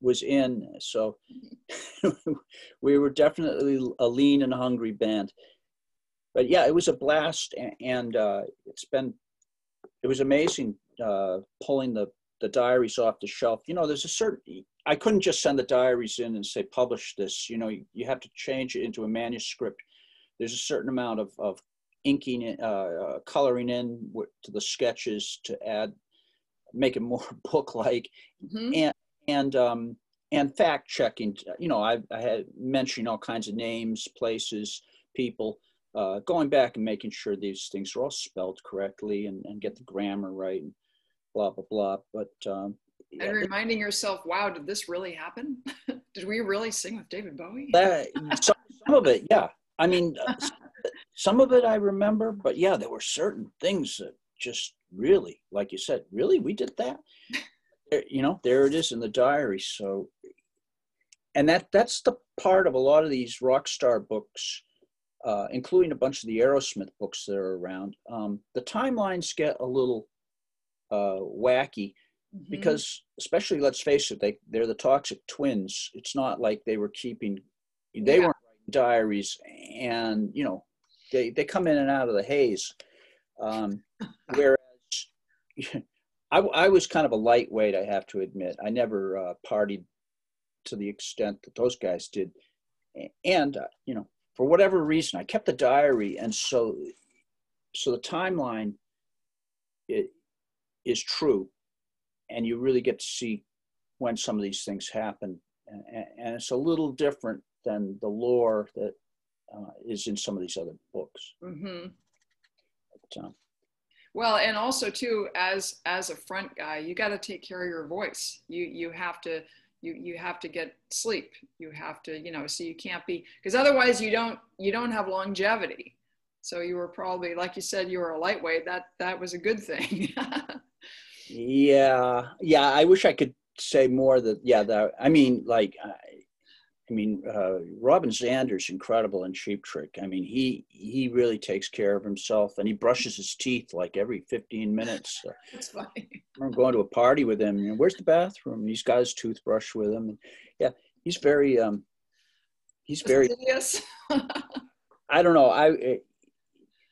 B: was in, so [laughs] we were definitely a lean and hungry band. But yeah, it was a blast, and, and uh, it's been it was amazing uh, pulling the the diaries off the shelf. You know, there's a certain I couldn't just send the diaries in and say publish this. You know, you, you have to change it into a manuscript there's a certain amount of, of inking, uh, uh, coloring in to the sketches to add, make it more [laughs] book-like, mm-hmm. and and um, and fact checking. You know, I, I had mentioning all kinds of names, places, people, uh, going back and making sure these things are all spelled correctly and, and get the grammar right and blah blah blah. But um,
A: and reminding yourself, wow, did this really happen? [laughs] did we really sing with David Bowie?
B: Some, some of it, yeah. I mean, uh, some of it I remember, but yeah, there were certain things that just really, like you said, really, we did that. You know, there it is in the diary. So, and that that's the part of a lot of these rock star books, uh, including a bunch of the Aerosmith books that are around. Um, the timelines get a little uh, wacky mm-hmm. because, especially, let's face it, they they're the toxic twins. It's not like they were keeping. They yeah. weren't diaries and you know they, they come in and out of the haze um, [laughs] whereas I, I was kind of a lightweight i have to admit i never uh, partied to the extent that those guys did and uh, you know for whatever reason i kept the diary and so so the timeline it, is true and you really get to see when some of these things happen and, and it's a little different than the lore that uh, is in some of these other books. Mm-hmm.
A: But, um, well, and also too, as as a front guy, you got to take care of your voice. You you have to you you have to get sleep. You have to you know so you can't be because otherwise you don't you don't have longevity. So you were probably like you said you were a lightweight. That that was a good thing. [laughs]
B: yeah, yeah. I wish I could say more that yeah that i mean like I I mean, uh, Robin Zander's incredible in Cheap Trick. I mean, he he really takes care of himself, and he brushes his teeth like every 15 minutes. [laughs]
A: That's funny.
B: I'm going to a party with him. You know, where's the bathroom? He's got his toothbrush with him. And yeah, he's very um, he's very. [laughs] I don't know. I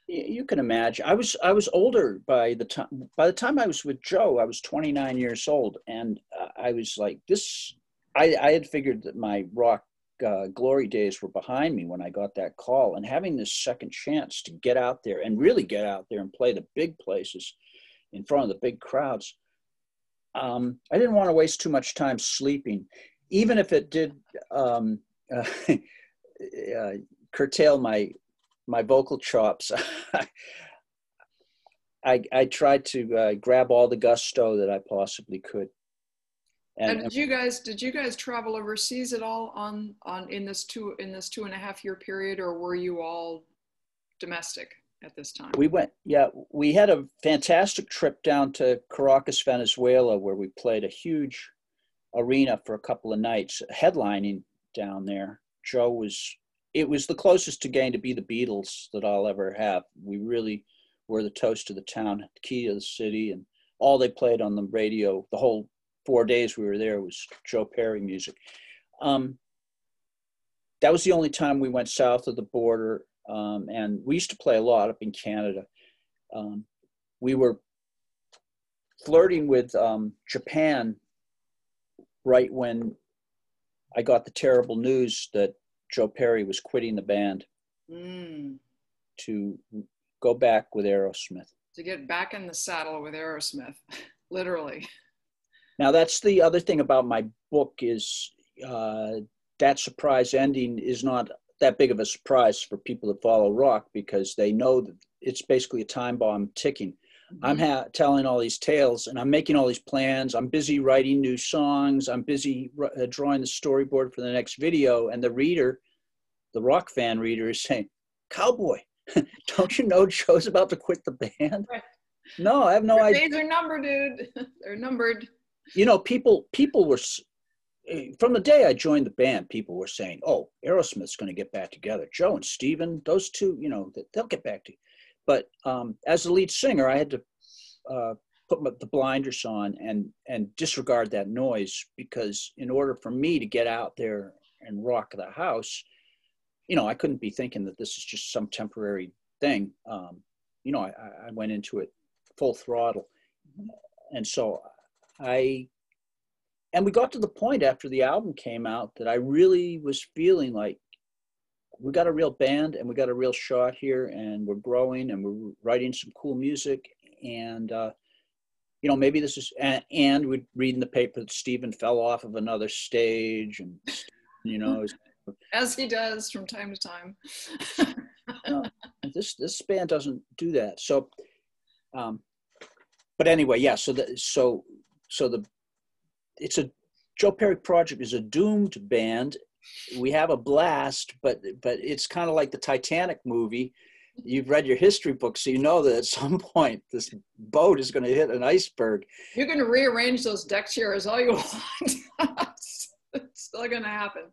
B: you can imagine. I was I was older by the time by the time I was with Joe. I was 29 years old, and uh, I was like this I, I had figured that my rock uh, glory days were behind me when I got that call, and having this second chance to get out there and really get out there and play the big places in front of the big crowds, um, I didn't want to waste too much time sleeping, even if it did um, uh, [laughs] uh, curtail my my vocal chops. [laughs] I, I tried to uh, grab all the gusto that I possibly could.
A: And, did you guys did you guys travel overseas at all on on in this two in this two and a half year period, or were you all domestic at this time?
B: We went, yeah, we had a fantastic trip down to Caracas, Venezuela, where we played a huge arena for a couple of nights, headlining down there. Joe was it was the closest to getting to be the Beatles that I'll ever have. We really were the toast of the town, the key of the city, and all they played on the radio, the whole four days we were there was Joe Perry music. Um, that was the only time we went south of the border. um, and we used to play a lot up in Canada. Um, we were flirting with um, Japan right when I got the terrible news that Joe Perry was quitting the band mm. to go back with Aerosmith.
A: To get back in the saddle with Aerosmith, [laughs] literally.
B: Now that's the other thing about my book is uh, that surprise ending is not that big of a surprise for people that follow rock because they know that it's basically a time bomb ticking. Mm-hmm. I'm ha- telling all these tales and I'm making all these plans. I'm busy writing new songs. I'm busy uh, drawing the storyboard for the next video. And the reader, the rock fan reader, is saying, Cowboy, [laughs] don't you know Joe's about to quit the band? Right. No, I have no
A: Your
B: idea.
A: Days are numbered, dude. [laughs] They're numbered.
B: You know, people people were from the day I joined the band, people were saying, "Oh, Aerosmith's going to get back together." Joe and Steven, those two, you know, they'll get back to. You. But um, as the lead singer, I had to uh, put my, the blinders on and and disregard that noise because in order for me to get out there and rock the house, you know, I couldn't be thinking that this is just some temporary thing. Um, you know, I, I went into it full throttle, and so I and we got to the point after the album came out that I really was feeling like we got a real band and we got a real shot here and we're growing and we're writing some cool music and uh, you know maybe this is and, and we'd read in the paper that Steven fell off of another stage and you know
A: as he does from time to time
B: no, this this band doesn't do that so um but anyway yeah so the so so the it's a Joe Perry project is a doomed band. We have a blast, but but it's kind of like the Titanic movie. You've read your history book, so you know that at [laughs] some point this boat is going to hit an iceberg.
A: You're going to rearrange those deck chairs all you [laughs] want. [laughs] it's still going to happen.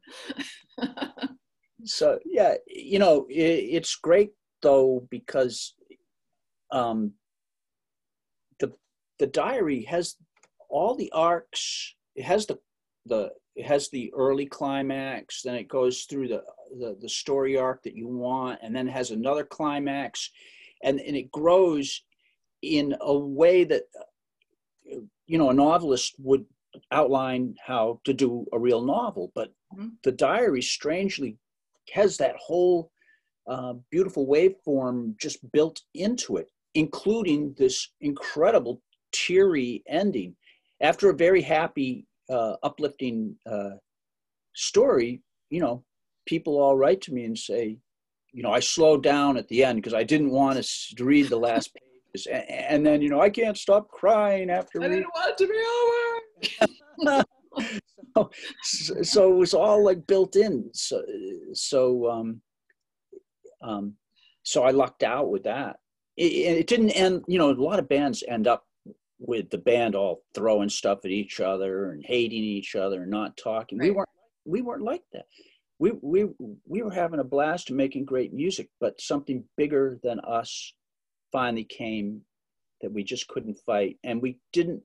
B: so yeah, you know it, it's great though because um, the the diary has all the arcs. It has the the it has the early climax, then it goes through the the, the story arc that you want, and then has another climax, and and it grows in a way that you know a novelist would outline how to do a real novel, but mm-hmm. the diary strangely has that whole uh, beautiful waveform just built into it, including this incredible teary ending after a very happy, uh, uplifting uh, story, you know, people all write to me and say, you know, I slowed down at the end because I didn't want to read the last [laughs] pages, and, and, then you know, I can't stop crying after.
A: I didn't want it to be
B: over. [laughs] so, so it was all like built in. So, so, um, um, so I lucked out with that. It, it didn't end. You know, a lot of bands end up with the band all throwing stuff at each other and hating each other and not talking. Right. We weren't we weren't like that. We we we were having a blast and making great music, but something bigger than us finally came that we just couldn't fight, and we didn't.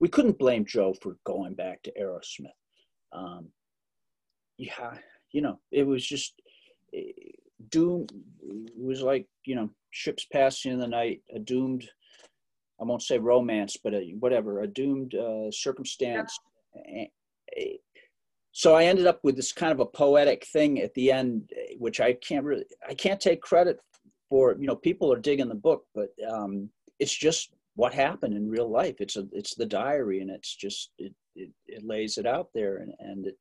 B: We couldn't blame Joe for going back to Aerosmith. Um, yeah, you know, it was just eh, doom. It was like you know, ships passing in the night, a doomed I won't say romance, but a, whatever, a doomed uh, circumstance. Yeah. So I ended up with this kind of a poetic thing at the end, which I can't really, I can't take credit for. You know, people are digging the book, but um, it's just what happened in real life. It's a, it's the diary, and it's just it, it, it lays it out there, and and it,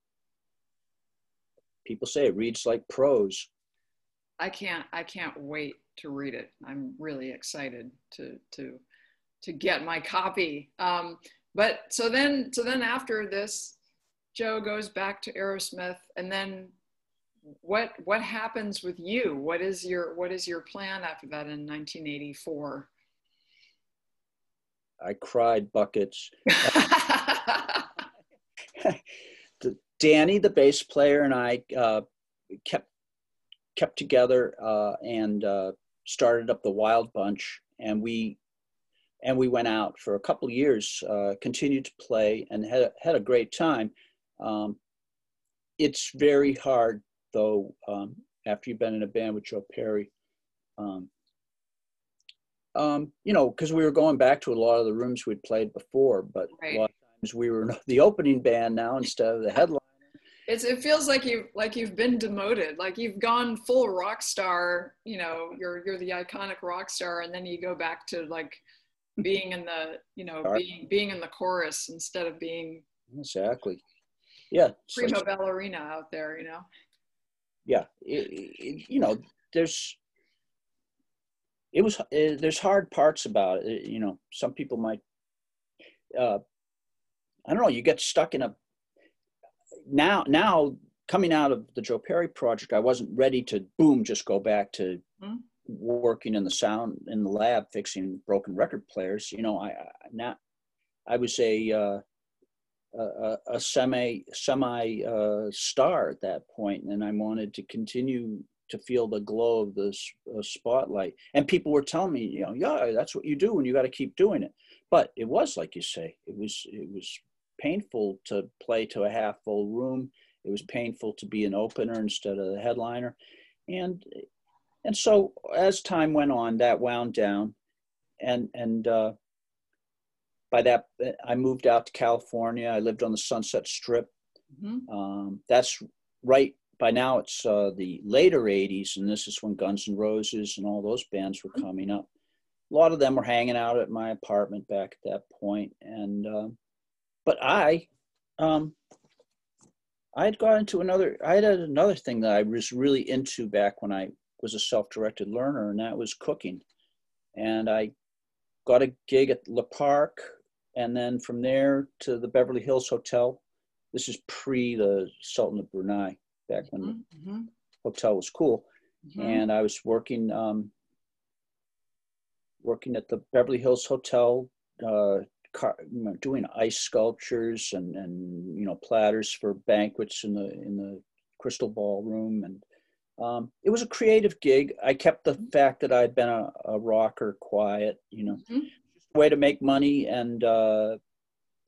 B: people say it reads like prose.
A: I can't, I can't wait to read it. I'm really excited to to to get my copy. Um, but so then, so then after this, Joe goes back to Aerosmith, and then what what happens with you? What is your what is your plan after that in 1984? I
B: cried buckets. [laughs] Danny, the bass player, and I uh, kept kept together uh, and uh, started up the Wild Bunch, and we and we went out for a couple years, uh, continued to play, and had a, had a great time. Um, it's very hard, though, um, after you've been in a band with Joe Perry. Um, um, you know, because we were going back to a lot of the rooms we'd played before, but right. a lot of times we were [laughs] the opening band now instead of the headline.
A: It's, it feels like you like you've been demoted, like you've gone full rock star. You know, you're you're the iconic rock star, and then you go back to like being in the you know being being in the chorus instead of being
B: exactly yeah
A: prima like, ballerina out there. You know.
B: Yeah, it, it, you know, there's it was it, there's hard parts about it. You know, some people might. Uh, I don't know. You get stuck in a. Now, now coming out of the Joe Perry project, I wasn't ready to boom just go back to mm-hmm. working in the sound in the lab fixing broken record players. You know, I, I now I was a uh, a, a, semi semi uh, star at that point, and I wanted to continue to feel the glow of the uh, spotlight. And people were telling me, you know, yeah, that's what you do, and you got to keep doing it. But it was like you say, it was it was painful to play to a half full room. It was painful to be an opener instead of the headliner, and and so as time went on, that wound down, and and uh, by that I moved out to California. I lived on the Sunset Strip. Mm-hmm. Um, that's right by now it's uh, the later 80s and this is when guns n' roses and all those bands were mm-hmm. coming up. A lot of them were hanging out at my apartment back at that point and uh, but i um, i had got into another i had another thing that i was really into back when i was a self-directed learner and that was cooking. And i got a gig at le parc and then from there to the beverly hills hotel. This is pre the sultan of brunei back when mm-hmm. the hotel was cool. Mm-hmm. And I was working um, working at the Beverly Hills Hotel, uh, car, you know, doing ice sculptures and and you know platters for banquets in the in the crystal ballroom and um, it was a creative gig. I kept the mm-hmm. fact that I'd been a, a rocker quiet, you know, mm-hmm. way to make money and uh,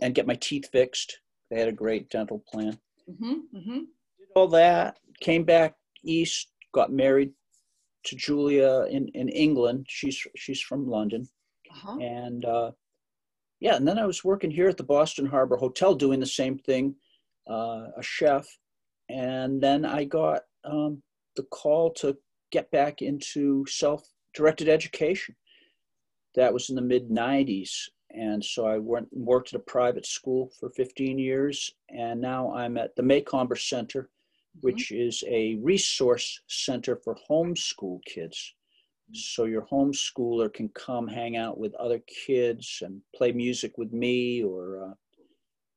B: and get my teeth fixed. They had a great dental plan. Mm-hmm. mm-hmm all that, came back east, got married to Julia in, in England. She's she's from London, uh-huh. and uh, yeah, and then I was working here at the Boston Harbor Hotel doing the same thing, uh, a chef, and then I got um, the call to get back into self-directed education. That was in the mid '90s, and so I went and worked at a private school for 15 years, and now I'm at the Macomber Center. Which is a resource center for homeschool kids. Mm-hmm. So your homeschooler can come hang out with other kids and play music with me or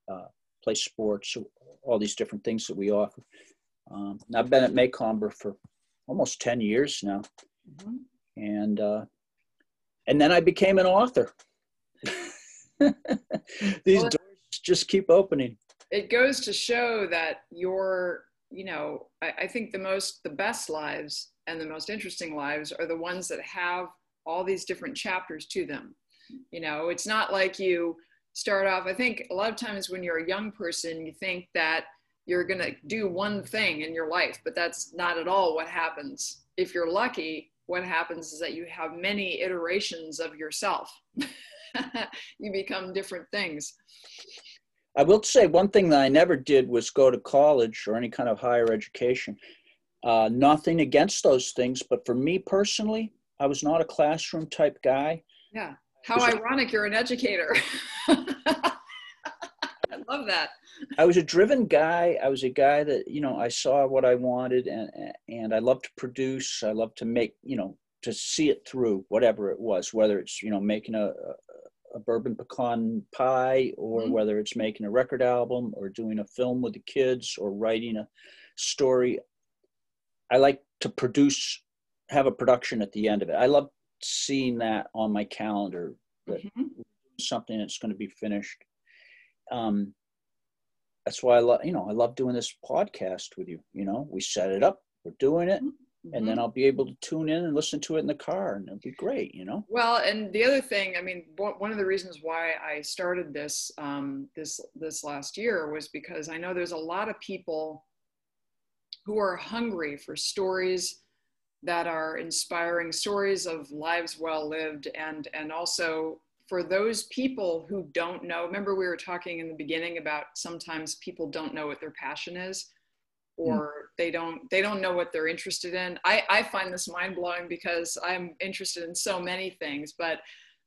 B: uh, uh, play sports, all these different things that we offer. Um, I've been at Macomber for almost 10 years now. Mm-hmm. And, uh, and then I became an author. [laughs] These well, doors just keep opening.
A: It goes to show that your you know, I, I think the most, the best lives and the most interesting lives are the ones that have all these different chapters to them. You know, it's not like you start off, I think a lot of times when you're a young person, you think that you're going to do one thing in your life, but that's not at all what happens. If you're lucky, what happens is that you have many iterations of yourself. [laughs] you become different things.
B: I will say one thing that I never did was go to college or any kind of higher education. Uh, nothing against those things, but for me personally, I was not a classroom type guy.
A: Yeah. How ironic you're an educator. [laughs] I love that.
B: I was a driven guy. I was a guy that, you know, I saw what I wanted and and I love to produce. I love to make, you know, to see it through, whatever it was, whether it's, you know, making a, a bourbon pecan pie or mm-hmm. whether it's making a record album or doing a film with the kids or writing a story i like to produce have a production at the end of it. I love seeing that on my calendar that mm-hmm. something that's going to be finished. Um, that's why i love you know i love doing this podcast with you you know? We set it up we're doing it mm-hmm and then mm-hmm. I'll be able to tune in and listen to it in the car, and it'll be great, you know.
A: Well, and the other thing, I mean, one of the reasons why I started this um, this this last year was because I know there's a lot of people who are hungry for stories that are inspiring stories of lives well lived and and also for those people who don't know remember we were talking in the beginning about sometimes people don't know what their passion is or mm. they don't they don't know what they're interested in. I i find this mind-blowing because i'm interested in so many things but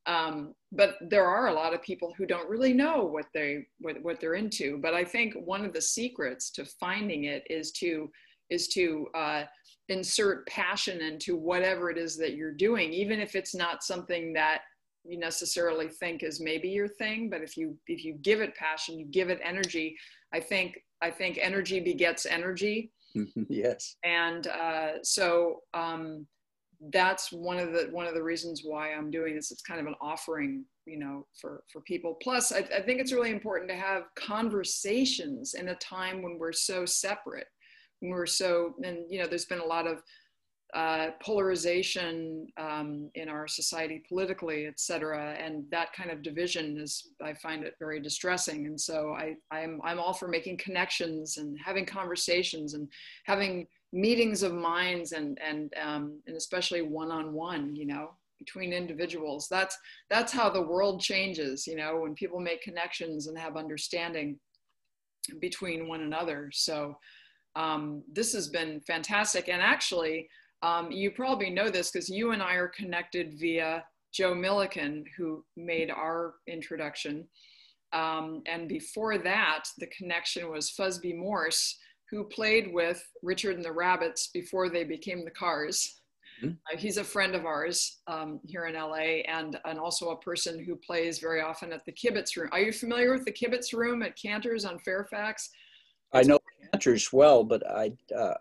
A: um, but there are a lot of people who don't really know what they what, what they're into. But i think one of the secrets to finding it is to is to uh, insert passion into whatever it is that you're doing even if it's not something that you necessarily think is maybe your thing. But if you if you give it passion you give it energy i think i think energy begets energy. [laughs]
B: Yes.
A: And uh, so um, that's one of the one of the reasons why i'm doing this. It's kind of an offering you know for for people. Plus I, I think it's really important to have conversations in a time when we're so separate when we're so and you know there's been a lot of uh, polarization um, in our society politically, et cetera. And that kind of division is, I find it very distressing. And so I, I'm, I'm all for making connections and having conversations and having meetings of minds and, and, um, and especially one-on-one, you know, between individuals. That's, that's how the world changes, you know, when people make connections and have understanding between one another. So um, this has been fantastic. And actually, um, you probably know this because you and I are connected via Joe Milliken, who made our introduction. Um, and before that, the connection was Fuzzbee Morse, who played with Richard and the Rabbits before they became the Cars. Mm-hmm. Uh, he's a friend of ours um, here in LA and, and also a person who plays very often at the Kibitz Room. Are you familiar with the Kibitz Room at Cantor's on Fairfax?
B: I know Cantor's well, but I, uh,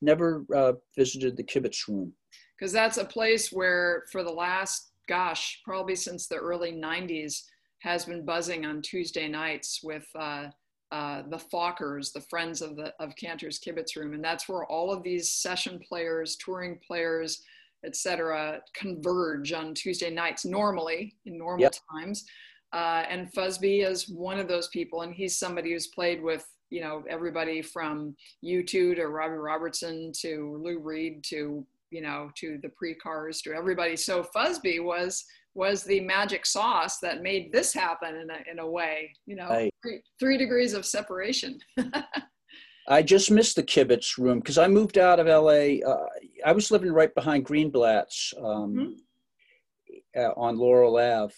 B: never uh, visited the kibitz room.
A: Because that's a place where, for the last, gosh, probably since the early 90s, has been buzzing on Tuesday nights with uh, uh, the Fockers, the friends of the of Cantor's Kibitz Room, and that's where all of these session players, touring players, etc., converge on Tuesday nights normally in normal yep. times. Uh, and Fuzzbee is one of those people, and he's somebody who's played with you know everybody from U2 to Robbie Robertson to Lou Reed to you know to the pre-cars to everybody. So Fuzzbee was was the magic sauce that made this happen in a, in a way, you know, I, three, three, degrees of separation. [laughs]
B: I just missed the kibitz room because I moved out of LA. Uh, I was living right behind Greenblatt's um, mm-hmm. uh, on Laurel Ave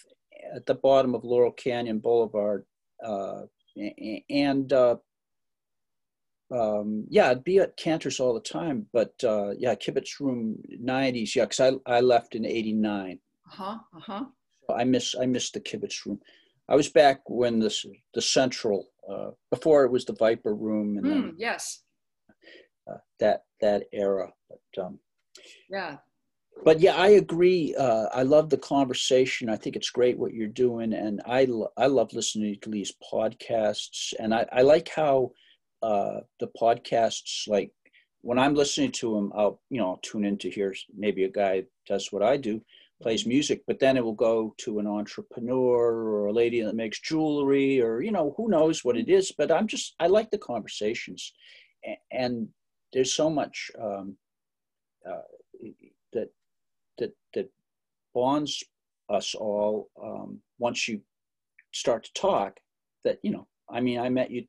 B: at the bottom of Laurel Canyon Boulevard. Uh, and uh, um, yeah, I'd be at Cantor's all the time, but uh, yeah, Kibitz Room 90s, yeah, because I, I left in 89.
A: Uh-huh, uh-huh.
B: So I miss I missed the Kibitz Room. I was back when this the Central, uh, before it was the Viper Room.
A: And mm, then,
B: yes. Uh, that that era, but um,
A: yeah.
B: But yeah, I agree. Uh, I love the conversation. I think it's great what you're doing, and I lo- I love listening to these podcasts, and I, I like how uh, the podcasts like when i'm listening to them i'll you know I'll tune in to hear maybe a guy does what i do plays music but then it will go to an entrepreneur or a lady that makes jewelry or you know who knows what it is but i'm just i like the conversations. And there's so much um, uh, that that that bonds us all um, once you start to talk that you know i mean i met you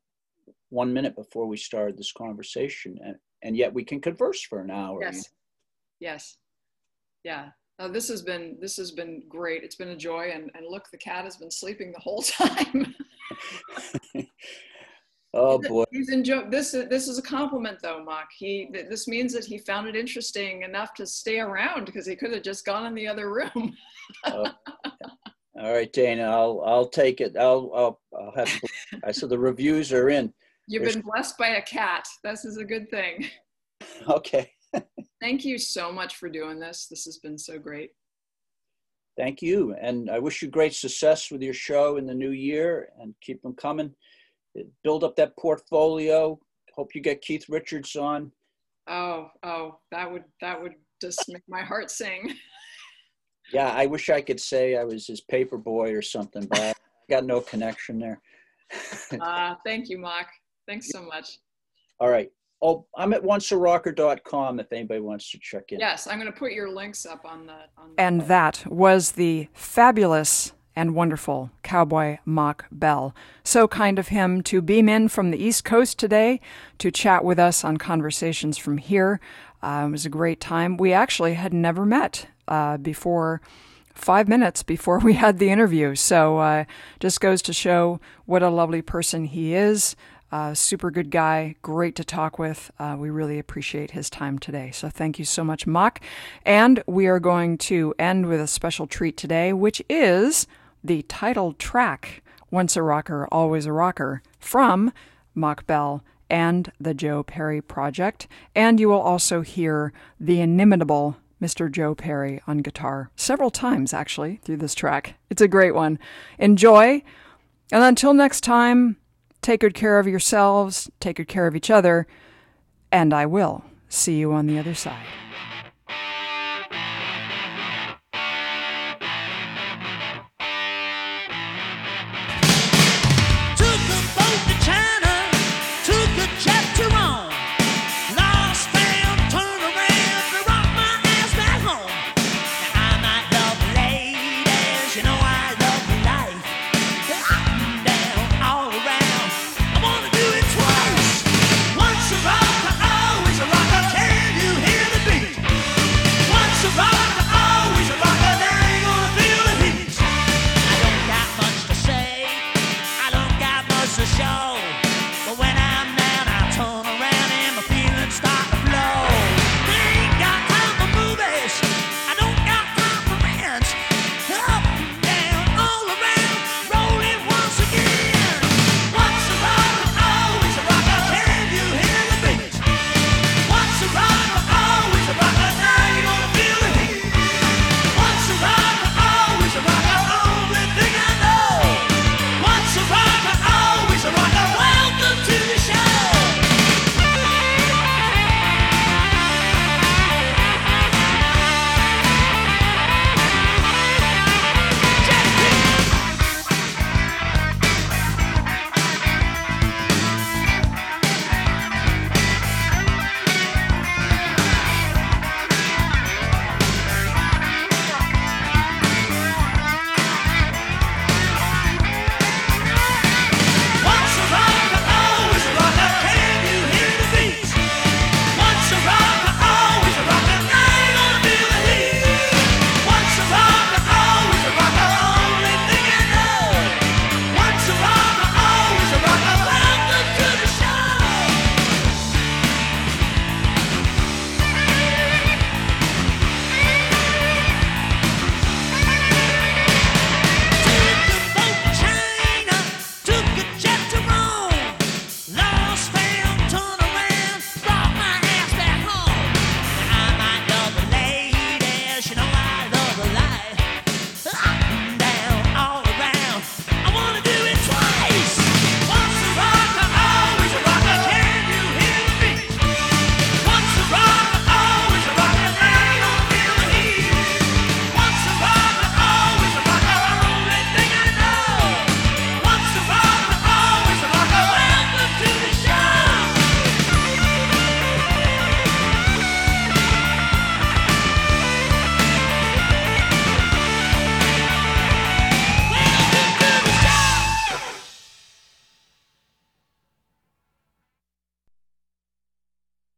B: one minute before we started this conversation and and yet we can converse for an hour.
A: Yes. Yes. Yeah. No, this has been this has been great. It's been a joy and and look the cat has been sleeping the whole [laughs] time. [laughs]
B: Oh boy.
A: he's enjoying this this is a compliment though Mark. he this means that he found it interesting enough to stay around because he could have just gone in the other room. [laughs]
B: Uh, all right dana i'll i'll take it. I'll i'll, I'll have i said the reviews are in
A: You've There's... been blessed by a cat. This is a good thing. [laughs]
B: Okay. [laughs]
A: Thank you so much for doing this. This has been so great.
B: Thank you. And I wish you great success with your show in the new year and keep them coming. Build up that portfolio. Hope you get Keith Richards on.
A: Oh, oh, that would that would just make my heart sing. [laughs]
B: Yeah, I wish I could say I was his paper boy or something, but I got no connection there.
A: uh, thank you, Mark. Thanks so much.
B: All right. Oh, I'm at oncearocker.com if anybody wants to check in.
C: Yes, I'm going to put your links up on the. On the and that was the fabulous and wonderful cowboy Mach Bell. So kind of him to beam in from the East Coast today to chat with us on conversations from here. Uh, it was a great time. We actually had never met uh, before five minutes before [laughs] we had the interview. So uh, just goes to show what a lovely person he is. Uh, super good guy, great to talk with. Uh, we really appreciate his time today. So thank you so much, Mach. And we are going to end with a special treat today, which is the title track, Once a Rocker, Always a Rocker, from Mach Bell and the Joe Perry Project. And you will also hear the inimitable Mr. Joe Perry on guitar several times, actually, through this track. It's a great one. Enjoy. And until next time, Take good care of yourselves, take good care of each other, and I will see you on the other side. 是笑